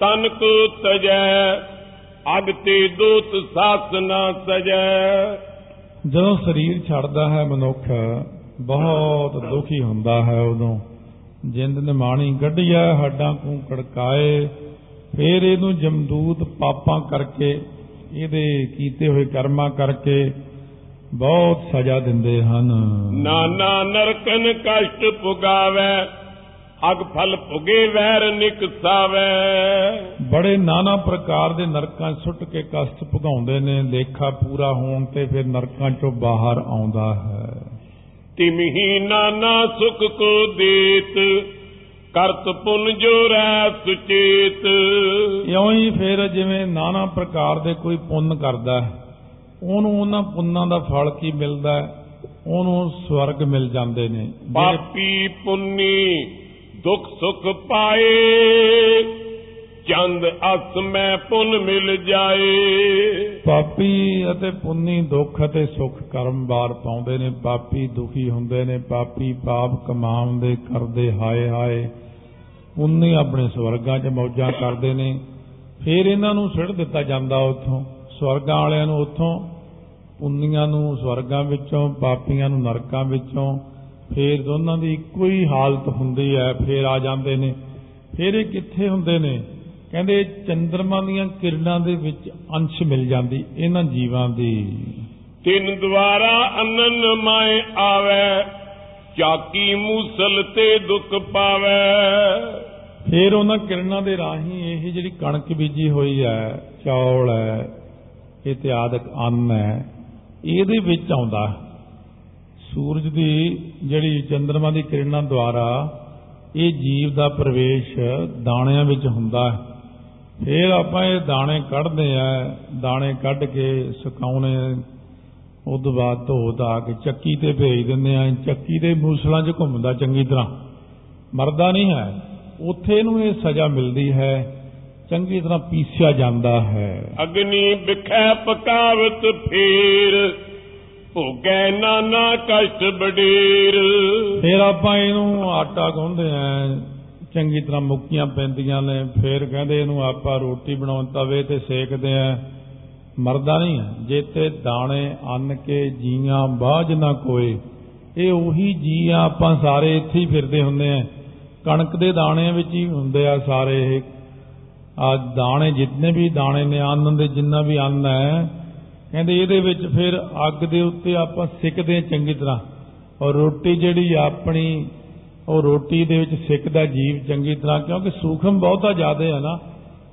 ਤਨ ਕੋ ਤਜੈ ਅਗ ਤੇ ਦੂਤ ਸਾਸ ਨਾ ਸਜੈ। ਜਦੋਂ ਸਰੀਰ ਛੱਡਦਾ ਹੈ ਮਨੁੱਖ ਬਹੁਤ ਦੁਖੀ ਹੁੰਦਾ ਹੈ ਉਦੋਂ। ਜਿੰਦ ਨੇ ਮਾਣੀ ਕੱਢਿਆ ਹੱਡਾਂ ਨੂੰ ਕੜਕਾਏ ਫੇਰ ਇਹਨੂੰ ਜਮਦੂਤ ਪਾਪਾਂ ਕਰਕੇ ਇਹਦੇ ਕੀਤੇ ਹੋਏ ਕਰਮਾਂ ਕਰਕੇ ਬਹੁਤ ਸਜ਼ਾ ਦਿੰਦੇ ਹਨ। ਨਾਨਾ ਨਰਕਨ ਕਸ਼ਟ ਪੁਗਾਵੇ ਅਗ ਫਲ ਭੁਗੇ ਵੈਰ ਨਿਕਸਾਵੇ ਬੜੇ ਨਾਨਾ ਪ੍ਰਕਾਰ ਦੇ ਨਰਕਾਂ ਸੁੱਟ ਕੇ ਕਸ਼ਟ ਭੁਗਾਉਂਦੇ ਨੇ ਲੇਖਾ ਪੂਰਾ ਹੋਣ ਤੇ ਫਿਰ ਨਰਕਾਂ 'ਚੋਂ ਬਾਹਰ ਆਉਂਦਾ ਹੈ। ਤਿਮਹੀ ਨਾਨਾ ਸੁਖ ਕੋ ਦੇਤ ਕਰਤ ਪੁਨ ਜੋ ਰਹਿ ਸੁਚੇਤ। ਇਉਂ ਹੀ ਫਿਰ ਜਿਵੇਂ ਨਾਨਾ ਪ੍ਰਕਾਰ ਦੇ ਕੋਈ ਪੁੰਨ ਕਰਦਾ ਹੈ ਉਹਨੂੰ ਉਹਨਾਂ ਪੁੰਨਾਂ ਦਾ ਫਲ ਕੀ ਮਿਲਦਾ ਉਹਨੂੰ ਸਵਰਗ ਮਿਲ ਜਾਂਦੇ ਨੇ। ਪਾਪੀ ਪੁੰਨੀ ਦੁਖ ਸੁਖ ਪਾਏ ਚੰਦ ਅਸ ਮੈਂ ਪੁੰਨ ਮਿਲ ਜਾਏ। ਪਾਪੀ ਅਤੇ ਪੁੰਨੀ ਦੁੱਖ ਅਤੇ ਸੁੱਖ ਕਰਮ ਬਾਰ ਪਾਉਂਦੇ ਨੇ। ਪਾਪੀ ਦੁਖੀ ਹੁੰਦੇ ਨੇ। ਪਾਪੀ ਪਾਪ ਕਮਾਉਂਦੇ ਕਰਦੇ ਹਾਏ ਹਾਏ। ਪੁੰਨੀ ਆਪਣੇ ਸਵਰਗਾਂ 'ਚ ਮੌਜਾਂ ਕਰਦੇ ਨੇ। ਫਿਰ ਇਹਨਾਂ ਨੂੰ ਸਿੱਟ ਦਿੱਤਾ ਜਾਂਦਾ ਉੱਥੋਂ। ਸਵਰਗਾਂ ਵਾਲਿਆਂ ਨੂੰ ਉੱਥੋਂ ਪੁੰਨੀਆਂ ਨੂੰ ਸਵਰਗਾਂ ਵਿੱਚੋਂ ਪਾਪੀਆਂ ਨੂੰ ਨਰਕਾਂ ਵਿੱਚੋਂ ਫਿਰ ਦੋਨਾਂ ਦੀ ਇੱਕੋ ਹੀ ਹਾਲਤ ਹੁੰਦੀ ਹੈ ਫਿਰ ਆ ਜਾਂਦੇ ਨੇ। ਫਿਰ ਇਹ ਕਿੱਥੇ ਹੁੰਦੇ ਨੇ? ਕਹਿੰਦੇ ਚੰ드ਰਮਾ ਦੀਆਂ ਕਿਰਨਾਂ ਦੇ ਵਿੱਚ ਅੰਸ਼ ਮਿਲ ਜਾਂਦੀ ਇਹਨਾਂ ਜੀਵਾਂ ਦੀ। ਤਿੰਨ ਦੁਆਰਾ ਅੰਨਨ ਮਾਏ ਆਵੇ ਚਾਕੀ ਮੂਸਲ ਤੇ ਦੁੱਖ ਪਾਵੇ। ਫਿਰ ਉਹਨਾਂ ਕਿਰਨਾਂ ਦੇ ਰਾਹੀਂ ਇਹ ਜਿਹੜੀ ਕਣਕ ਬੀਜੀ ਹੋਈ ਹੈ ਚੌਲ ਹੈ ਇਤਿਆਦਿਕ ਅੰਨ ਹੈ। ਇਹਦੇ ਵਿੱਚ ਆਉਂਦਾ ਸੂਰਜ ਦੀ ਜਿਹੜੀ ਚੰ드ਰਮਾ ਦੀ ਕਿਰਨਾਂ ਦੁਆਰਾ ਇਹ ਜੀਵ ਦਾ ਪ੍ਰਵੇਸ਼ ਦਾਣਿਆਂ ਵਿੱਚ ਹੁੰਦਾ ਹੈ। ਫਿਰ ਆਪਾਂ ਇਹ ਦਾਣੇ ਕੱਢਦੇ ਆ, ਦਾਣੇ ਕੱਢ ਕੇ ਸੁਕਾਉਣੇ ਉਸ ਤੋਂ ਬਾਅਦ ਧੋ ਧਾ ਕੇ ਚੱਕੀ ਤੇ ਭੇਜ ਦਿੰਦੇ ਆ। ਚੱਕੀ ਦੇ ਮੂਸਲਾਂ 'ਚ ਘੁੰਮਦਾ ਚੰਗੀ ਤਰ੍ਹਾਂ। ਮਰਦਾ ਨਹੀਂ ਹੈ। ਉੱਥੇ ਇਹਨੂੰ ਇਹ ਸਜ਼ਾ ਮਿਲਦੀ ਹੈ ਚੰਗੀ ਤਰ੍ਹਾਂ ਪੀਸਿਆ ਜਾਂਦਾ ਹੈ। ਅਗਨੀ ਵਿਖੈ ਪਕਾਵਤ ਫੇਰ ਭੋਗੈ ਨਾਨਾ ਕਸ਼ਟ ਬਡੇਰ ਫਿਰ ਆਪਾਂ ਇਹਨੂੰ ਆਟਾ ਗੁੰਨਦੇ ਆ ਚੰਗੀ ਤਰ੍ਹਾਂ ਮੁੱਕੀਆਂ ਪੈਂਦੀਆਂ ਨੇ ਫਿਰ ਕਹਿੰਦੇ ਇਹਨੂੰ ਆਪਾਂ ਰੋਟੀ ਬਣਾਉਣ ਤਵੇ ਤੇ ਸੇਕਦੇ ਆ। ਮਰਦਾ ਨਹੀਂ ਜੇਤੇ ਦਾਣੇ ਅੰਨ ਕੇ ਜੀਆਂ ਬਾਝ ਨਾ ਕੋਏ। ਇਹ ਉਹੀ ਜੀ ਆ ਆਪਾਂ ਸਾਰੇ ਇੱਥੇ ਹੀ ਫਿਰਦੇ ਹੁੰਦੇ ਆ। ਕਣਕ ਦੇ ਦਾਣਿਆਂ ਵਿੱਚ ਹੀ ਹੁੰਦੇ ਆ ਸਾਰੇ ਇਹ। ਆ ਦਾਣੇ ਜਿੰਨੇ ਵੀ ਦਾਣੇ ਨੇ ਅੰਨ ਦੇ ਜਿੰਨਾ ਵੀ ਅੰਨ ਹੈ ਕਹਿੰਦੇ ਇਹਦੇ ਵਿੱਚ ਫਿਰ ਅੱਗ ਦੇ ਉੱਤੇ ਆਪਾਂ ਸਿੱਕਦੇ ਚੰਗੀ ਤਰ੍ਹਾਂ। ਔਰ ਰੋਟੀ ਜਿਹੜੀ ਆਪਣੀ ਉਹ ਰੋਟੀ ਦੇ ਵਿੱਚ ਸਿੱਕਦਾ ਜੀਵ ਚੰਗੀ ਤਰ੍ਹਾਂ ਕਿਉਂਕਿ ਸੂਖਮ ਬਹੁਤਾ ਜ਼ਿਆਦਾ ਹੈ ਨਾ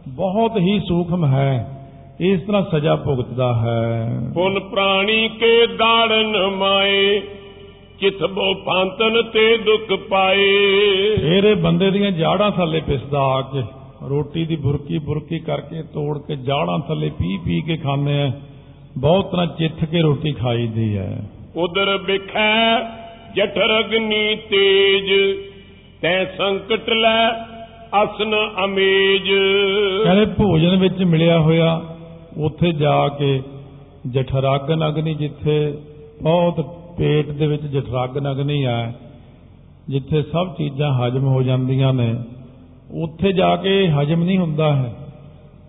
ਬਹੁਤ ਹੀ ਸੂਖਮ ਹੈ। ਇਸ ਤਰ੍ਹਾਂ ਸਜ਼ਾ ਭੁਗਤਦਾ ਹੈ। ਪੁਨ ਪ੍ਰਾਣੀ ਕੇ ਦਾੜਨ ਮਾਏ ਚਿਤਬੋ ਪੰਤਨ ਤੇ ਦੁੱਖ ਪਾਏ। ਫਿਰ ਬੰਦੇ ਦੀਆਂ ਜਾੜਾਂ ਥੱਲੇ ਪਿਸਦਾ ਆ ਕੇ। ਰੋਟੀ ਦੀ ਬੁਰਕੀ ਬੁਰਕੀ ਕਰਕੇ ਤੋੜ ਕੇ ਜਾੜਾਂ ਥੱਲੇ ਪੀ ਪੀ ਕੇ ਖਾਂਦੇ ਆ। ਬਹੁਤ ਤਰ੍ਹਾਂ ਚਿੱਥ ਕੇ ਰੋਟੀ ਖਾਈਦੀ ਹੈ। ਉਦਰ ਵਿਖੈ ਜਠਰ ਅਗਨੀ ਤੇਜ ਤੈ ਸੰਕਟ ਲੈ ਅਸਨ ਅਮੇਜ। ਕਹਿੰਦੇ ਭੋਜਨ ਵਿੱਚ ਮਿਲਿਆ ਹੋਇਆ ਉੱਥੇ ਜਾ ਕੇ ਜਠਰਾਗਨ ਅਗਨੀ ਜਿੱਥੇ ਬਹੁਤ ਪੇਟ ਦੇ ਵਿੱਚ ਜਠਰਾਗਨ ਅਗਨੀ ਹੈ ਜਿੱਥੇ ਸਭ ਚੀਜ਼ਾਂ ਹਜਮ ਹੋ ਜਾਂਦੀਆਂ ਨੇ। ਉੱਥੇ ਜਾ ਕੇ ਹਜਮ ਨਹੀਂ ਹੁੰਦਾ ਹੈ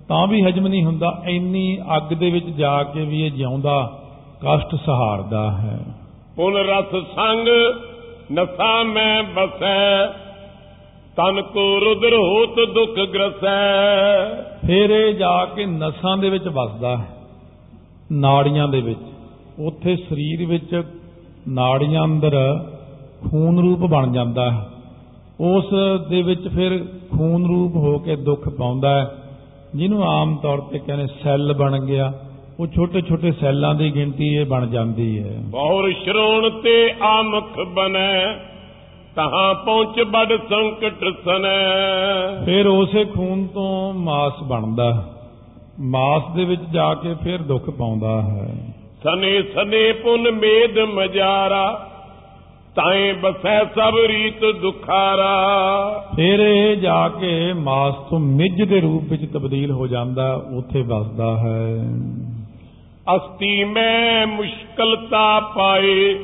ਤਾਂ ਵੀ ਹਜਮ ਨਹੀਂ ਹੁੰਦਾ ਇੰਨੀ ਅੱਗ ਦੇ ਵਿੱਚ ਜਾ ਕੇ ਵੀ ਇਹ ਜਿਉਂਦਾ ਕਸ਼ਟ ਸਹਾਰਦਾ ਹੈ। ਪੁਨ ਰਸ ਸੰਗ ਨਸਾ ਮੈਂ ਬਸੈ ਤਨ ਕੋ ਰੁਦਰ ਹੋਤ ਦੁਖ ਗ੍ਰਸੈ। ਫਿਰ ਇਹ ਜਾ ਕੇ ਨਸਾਂ ਦੇ ਵਿੱਚ ਵਸਦਾ ਹੈ ਨਾੜੀਆਂ ਦੇ ਵਿੱਚ। ਉੱਥੇ ਸਰੀਰ ਵਿੱਚ ਨਾੜੀਆਂ ਅੰਦਰ ਖੂਨ ਰੂਪ ਬਣ ਜਾਂਦਾ ਹੈ। ਉਸ ਦੇ ਵਿੱਚ ਫਿਰ ਖੂਨ ਰੂਪ ਹੋ ਕੇ ਦੁੱਖ ਪਾਉਂਦਾ ਹੈ ਜਿਹਨੂੰ ਆਮ ਤੌਰ ਤੇ ਕਹਿੰਦੇ ਸੈੱਲ ਬਣ ਗਿਆ ਉਹ ਛੋਟੇ ਛੋਟੇ ਸੈੱਲਾਂ ਦੀ ਗਿਣਤੀ ਇਹ ਬਣ ਜਾਂਦੀ ਹੈ ਬਹੁਰ ਸ਼ਰੋਣ ਤੇ ਆਮਖ ਬਨੈ ਤਹਾਂ ਪਹੁੰਚ ਬੜ ਸੰਕਟ ਸਨੈ ਫਿਰ ਉਸੇ ਖੂਨ ਤੋਂ ਮਾਸ ਬਣਦਾ। ਮਾਸ ਦੇ ਵਿੱਚ ਜਾ ਕੇ ਫਿਰ ਦੁੱਖ ਪਾਉਂਦਾ ਹੈ ਸਨੇ ਸਨੇ ਪੁਨ ਮੇਦ ਮਜਾਰਾ ਤਾਏ ਬਸੈ ਸਭ ਰੀਤ ਦੁਖਾਰਾ। ਫਿਰ ਇਹ ਜਾ ਕੇ ਮਾਸ ਤੋਂ ਮਿੱਝ ਦੇ ਰੂਪ ਵਿੱਚ ਤਬਦੀਲ ਹੋ ਜਾਂਦਾ ਉੱਥੇ ਵਸਦਾ ਹੈ। ਅਸਤੀ ਮੈਂ ਮੁਸ਼ਕਲਤਾ ਪਾਏ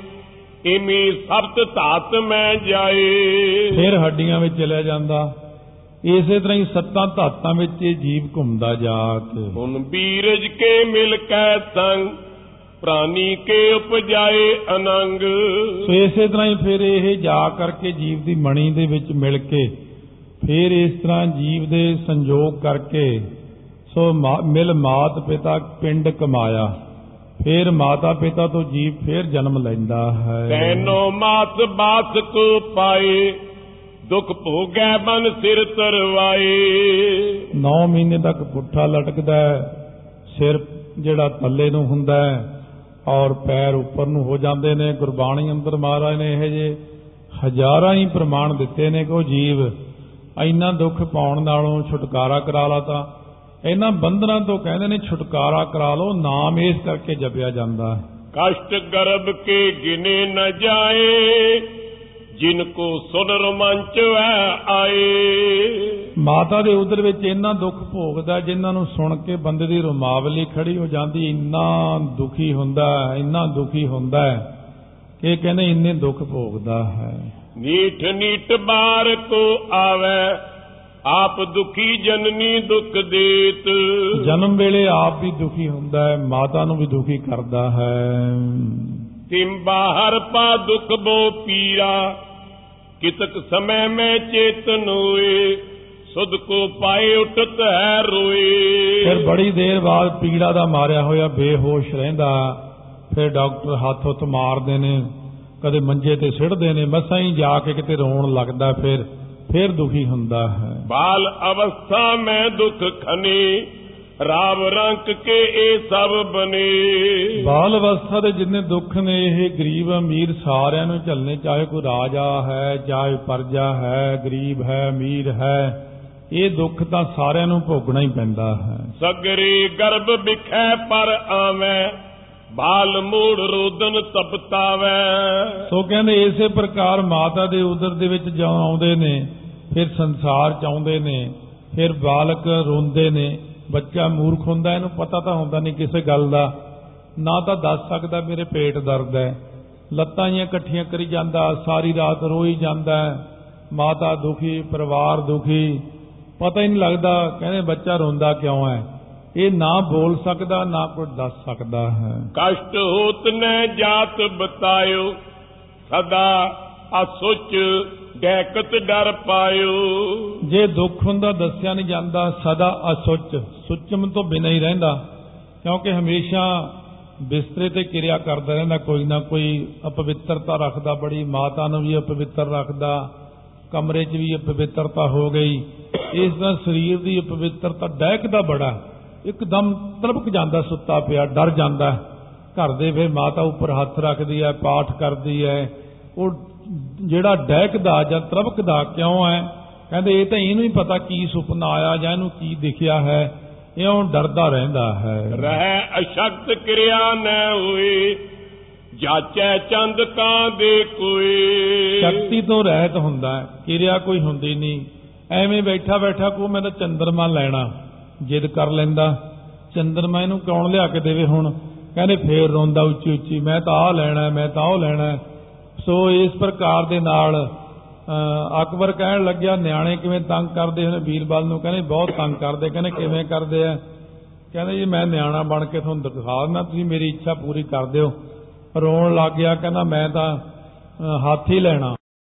ਇਮੀ ਸਬਤ ਧਾਤ ਮੈਂ ਜਾਏ। ਫਿਰ ਹੱਡੀਆਂ ਵਿੱਚ ਚਲਿਆ ਜਾਂਦਾ ਇਸੇ ਤਰ੍ਹਾਂ ਹੀ ਸੱਤਾਂ ਧਾਤਾਂ ਵਿੱਚ ਇਹ ਜੀਵ ਘੁੰਮਦਾ ਜਾ ਕੇ ਹੁਣ ਬੀਰਜ ਕੇ ਮਿਲ ਕੈ ਸੰਗ ਪ੍ਰਾਨੀ ਕੇ ਉਪਜਾਏ ਅਨੰਗ। ਸੋ ਇਸੇ ਤਰ੍ਹਾਂ ਹੀ ਫਿਰ ਇਹ ਜਾ ਕਰਕੇ ਜੀਵ ਦੀ ਮਣੀ ਦੇ ਵਿੱਚ ਮਿਲ ਕੇ ਫਿਰ ਇਸ ਤਰ੍ਹਾਂ ਜੀਵ ਦੇ ਸੰਜੋਗ ਕਰਕੇ ਸੋ ਮਿਲ ਮਾਤ ਪਿਤਾ ਪਿੰਡ ਕਮਾਇਆ। ਫਿਰ ਮਾਤਾ ਪਿਤਾ ਤੋਂ ਜੀਵ ਫਿਰ ਜਨਮ ਲੈਂਦਾ ਹੈ। ਤੈਨੋ ਮਾਸ ਬਾਸ ਕੋ ਪਾਏ ਦੁੱਖ ਭੋਗੈ ਮਨ ਸਿਰ ਤਰਵਾਏ। 9 ਮਹੀਨੇ ਤੱਕ ਪੁੱਠਾ ਲਟਕਦਾ ਹੈ ਸਿਰ ਜਿਹੜਾ ਥੱਲੇ ਨੂੰ ਹੁੰਦਾ ਹੈ ਔਰ ਪੈਰ ਉੱਪਰ ਨੂੰ ਹੋ ਜਾਂਦੇ ਨੇ, ਗੁਰਬਾਣੀ ਅੰਦਰ ਮਹਾਰਾਜ ਨੇ ਇਹ ਜੇ ਹਜ਼ਾਰਾਂ ਹੀ ਪ੍ਰਮਾਣ ਦਿੱਤੇ ਨੇ ਕਿ ਉਹ ਜੀਵ ਇੰਨਾ ਦੁੱਖ ਪਾਉਣ ਨਾਲੋਂ ਛੁਟਕਾਰਾ ਕਰਾ ਲਾ ਤਾਂ ਇਹਨਾਂ ਬੰਧਨਾਂ ਤੋਂ ਕਹਿੰਦੇ ਨੇ ਛੁਟਕਾਰਾ ਕਰਾ ਲਓ, ਨਾਮ ਇਸ ਕਰਕੇ ਜਪਿਆ ਜਾਂਦਾ ਹੈ। ਕਸ਼ਟ ਗਰਭ ਕੇ ਗਿਨੇ ਨ ਜਾਏ ਜਿਨ ਕੋ ਸੁਨ ਰੋਮਾਂਚ ਵੈ ਆਏ। ਮਾਤਾ ਦੇ ਉਦਰ ਵਿੱਚ ਇੰਨਾ ਦੁੱਖ ਭੋਗਦਾ ਜਿਨ੍ਹਾਂ ਨੂੰ ਸੁਣ ਕੇ ਬੰਦੇ ਦੀ ਰੁਮਾਵਲੀ ਖੜੀ ਹੋ ਜਾਂਦੀ ਇੰਨਾ ਦੁਖੀ ਹੁੰਦਾ ਹੈ, ਇੰਨਾ ਦੁਖੀ ਹੁੰਦਾ ਹੈ ਕਿ ਕਹਿੰਦੇ ਇੰਨੇ ਦੁੱਖ ਭੋਗਦਾ ਹੈ। ਨੀਠ ਨੀਠ ਬਾਰ ਕੋ ਆਵੇ ਆਪ ਦੁਖੀ ਜਨਨੀ ਦੁਖ ਦੇਤ। ਜਨਮ ਵੇਲੇ ਆਪ ਵੀ ਦੁਖੀ ਹੁੰਦਾ ਹੈ ਮਾਤਾ ਨੂੰ ਵੀ ਦੁਖੀ ਕਰਦਾ ਹੈ। ਤਿਮ ਬਾਹਰ ਪਾ ਦੁਖ ਬੋ ਪੀਰਾ। ਕਿਤਕ ਸਮੈ ਮੈਂ ਚੇਤਨ ਹੋਏ ਸੁਧ ਕੋ ਪਾਏ ਉਠਤ ਹੈ ਰੋਏ। ਫਿਰ ਬੜੀ ਦੇਰ ਬਾਅਦ ਪੀੜਾ ਦਾ ਮਾਰਿਆ ਹੋਇਆ ਬੇਹੋਸ਼ ਰਹਿੰਦਾ। ਫਿਰ ਡਾਕਟਰ ਹੱਥ ਹੁੱਥ ਮਾਰਦੇ ਨੇ ਕਦੇ ਮੰਜੇ ਤੇ ਸਿੱਟਦੇ ਨੇ ਮਸਾਂ ਹੀ ਜਾ ਕੇ ਕਿਤੇ ਰੋਣ ਲੱਗਦਾ ਫਿਰ ਫਿਰ ਦੁਖੀ ਹੁੰਦਾ ਹੈ। ਬਾਲ ਅਵਸਥਾ ਮੈਂ ਦੁਖ ਖਨੇ ਰਾਵ ਰੰਕ ਕੇ ਇਹ ਸਭ ਬਨੇ। ਬਾਲ ਅਵਸਥਾ ਦੇ ਜਿੰਨੇ ਦੁੱਖ ਨੇ ਇਹ ਗਰੀਬ ਅਮੀਰ ਸਾਰਿਆਂ ਨੂੰ ਝੱਲਣੇ ਚਾਹੇ ਕੋਈ ਰਾਜਾ ਹੈ ਚਾਹੇ ਪਰਜਾ ਹੈ ਗਰੀਬ ਹੈ ਅਮੀਰ ਹੈ ਇਹ ਦੁੱਖ ਤਾਂ ਸਾਰਿਆਂ ਨੂੰ ਭੋਗਣਾ ਹੀ ਪੈਂਦਾ ਹੈ। ਸਗਰੇ ਗਰਭ ਵਿਖੈ ਪਰ ਆਵੇਂ ਬਾਲ ਮੂੜ ਰੋਦਨ ਤਪਤਾਵੈ। ਸੋ ਕਹਿੰਦੇ ਇਸੇ ਪ੍ਰਕਾਰ ਮਾਤਾ ਦੇ ਉਦਰ ਦੇ ਵਿੱਚ ਜਦੋਂ ਆਉਂਦੇ ਨੇ ਫਿਰ ਸੰਸਾਰ ਚ ਆਉਂਦੇ ਨੇ ਫਿਰ ਬਾਲਕ ਰੋਂਦੇ ਨੇ ਬੱਚਾ ਮੂਰਖ ਹੁੰਦਾ, ਇਹਨੂੰ ਪਤਾ ਤਾਂ ਹੁੰਦਾ ਨਹੀਂ ਕਿਸੇ ਗੱਲ ਦਾ। ਨਾ ਤਾਂ ਦੱਸ ਸਕਦਾ ਮੇਰੇ ਪੇਟ ਦਰਦ ਹੈ। ਲੱਤਾਂ ਜੀਆਂ ਇਕੱਠੀਆਂ ਕਰੀ ਜਾਂਦਾ, ਸਾਰੀ ਰਾਤ ਰੋਈ ਜਾਂਦਾ ਹੈ। ਮਾਤਾ ਦੁਖੀ, ਪਰਿਵਾਰ ਦੁਖੀ, ਪਤਾ ਹੀ ਨਹੀਂ ਲੱਗਦਾ, ਕਹਿੰਦੇ ਬੱਚਾ ਰੋਂਦਾ ਕਿਉਂ ਹੈ? ਇਹ ਨਾ ਬੋਲ ਸਕਦਾ, ਨਾ ਕੋਈ ਦੱਸ ਸਕਦਾ ਹੈ। ਕਸ਼ਟ ਹੋਤ ਨੈ ਜਾਤ ਬਤਾਇਓ, ਸਦਾ ਅਸੁਚ ਡੈਕਤ ਡਰ ਪਾਇਓ। ਜੇ ਦੁੱਖ ਹੁੰਦਾ ਦੱਸਿਆ ਨਹੀਂ ਜਾਂਦਾ, ਸਦਾ ਅਸੁੱਚ। ਸੁੱਚਮ ਤੋਂ ਬਿਨਾਂ ਹੀ ਰਹਿੰਦਾ। ਕਿਉਂਕਿ ਹਮੇਸ਼ਾ ਬਿਸਤਰੇ ਤੇ ਕਿਰਿਆ ਕਰਦਾ ਰਹਿੰਦਾ, ਕੋਈ ਨਾ ਕੋਈ ਅਪਵਿੱਤਰਤਾ ਰੱਖਦਾ। ਬੜੀ ਮਾਤਾ ਨੂੰ ਵੀ ਅਪਵਿੱਤਰ ਰੱਖਦਾ, ਕਮਰੇ 'ਚ ਵੀ ਅਪਵਿੱਤਰਤਾ ਹੋ ਗਈ। ਇਸ ਤਰ੍ਹਾਂ ਸਰੀਰ ਦੀ ਅਪਵਿੱਤਰਤਾ ਡਹਿਕਦਾ ਬੜਾ। ਇੱਕਦਮ ਤੜਪਕ ਜਾਂਦਾ, ਸੁੱਤਾ ਪਿਆ, ਡਰ ਜਾਂਦਾ। ਘਰ ਦੇ ਫਿਰ ਮਾਤਾ ਉੱਪਰ ਹੱਥ ਰੱਖਦੀ ਹੈ, ਪਾਠ ਕਰਦੀ ਹੈ। ਉਹ ਜਿਹੜਾ ਡਹਿਕਦਾ ਜਾਂ ਤਰਬਕਦਾ ਕਿਉਂ ਹੈ? ਕਹਿੰਦੇ ਇਹ ਤਾਂ ਇਹਨੂੰ ਹੀ ਪਤਾ ਕੀ ਸੁਪਨਾ ਆਇਆ ਜਾਂ ਇਹਨੂੰ ਕੀ ਦਿਖਿਆ ਹੈ। ਇਉਂ ਡਰਦਾ ਰਹਿੰਦਾ ਹੈ। ਰਹਿ ਅਸ਼ਕਤ ਕਿਰਿਆ ਨ ਹੋਏ ਜਾਚੈ ਚੰਦ ਕਾਂ ਦੇ ਕੋਏ ਸ਼ਕਤੀ ਤੋਂ ਰਹਿਤ ਹੁੰਦਾ ਹੈ ਕਿਰਿਆ ਕੋਈ ਹੁੰਦੀ ਨਹੀਂ। ਐਵੇਂ ਬੈਠਾ ਬੈਠਾ ਕੋ ਮੈਂ ਤਾਂ ਚੰਦਰਮਾ ਲੈਣਾ ਜਿੱਦ ਕਰ ਲੈਂਦਾ। ਚੰਦਰਮਾ ਇਹਨੂੰ ਕੌਣ ਲਿਆ ਕੇ ਦੇਵੇ ਹੁਣ? ਕਹਿੰਦੇ ਫੇਰ ਰੋਂਦਾ ਉੱਚੀ ਉੱਚੀ ਮੈਂ ਤਾਂ ਆਹ ਲੈਣਾ ਮੈਂ ਤਾਂ ਉਹ ਲੈਣਾ। ਸੋ ਇਸ ਪ੍ਰਕਾਰ ਦੇ ਨਾਲ ਅਹ, ਅਕਬਰ ਕਹਿਣ ਲੱਗਿਆ ਨਿਆਣੇ ਕਿਵੇਂ ਤੰਗ ਕਰਦੇ ਹਨ? ਬੀਰਬਲ ਨੂੰ ਕਹਿੰਦੇ ਬਹੁਤ ਤੰਗ ਕਰਦੇ। ਕਹਿੰਦੇ ਕਿਵੇਂ ਕਰਦੇ ਆ? ਕਹਿੰਦੇ ਜੀ ਮੈਂ ਨਿਆਣਾ ਬਣ ਕੇ ਤੁਹਾਨੂੰ ਦਿਖਾ ਦਿੰਦਾ ਤੁਸੀਂ ਮੇਰੀ ਇੱਛਾ ਪੂਰੀ ਕਰ ਦਿਓ। ਰੋਣ ਲੱਗ ਗਿਆ ਕਹਿੰਦਾ ਮੈਂ ਤਾਂ ਅਹ, ਹੱਥ ਹੀ ਲੈਣਾ।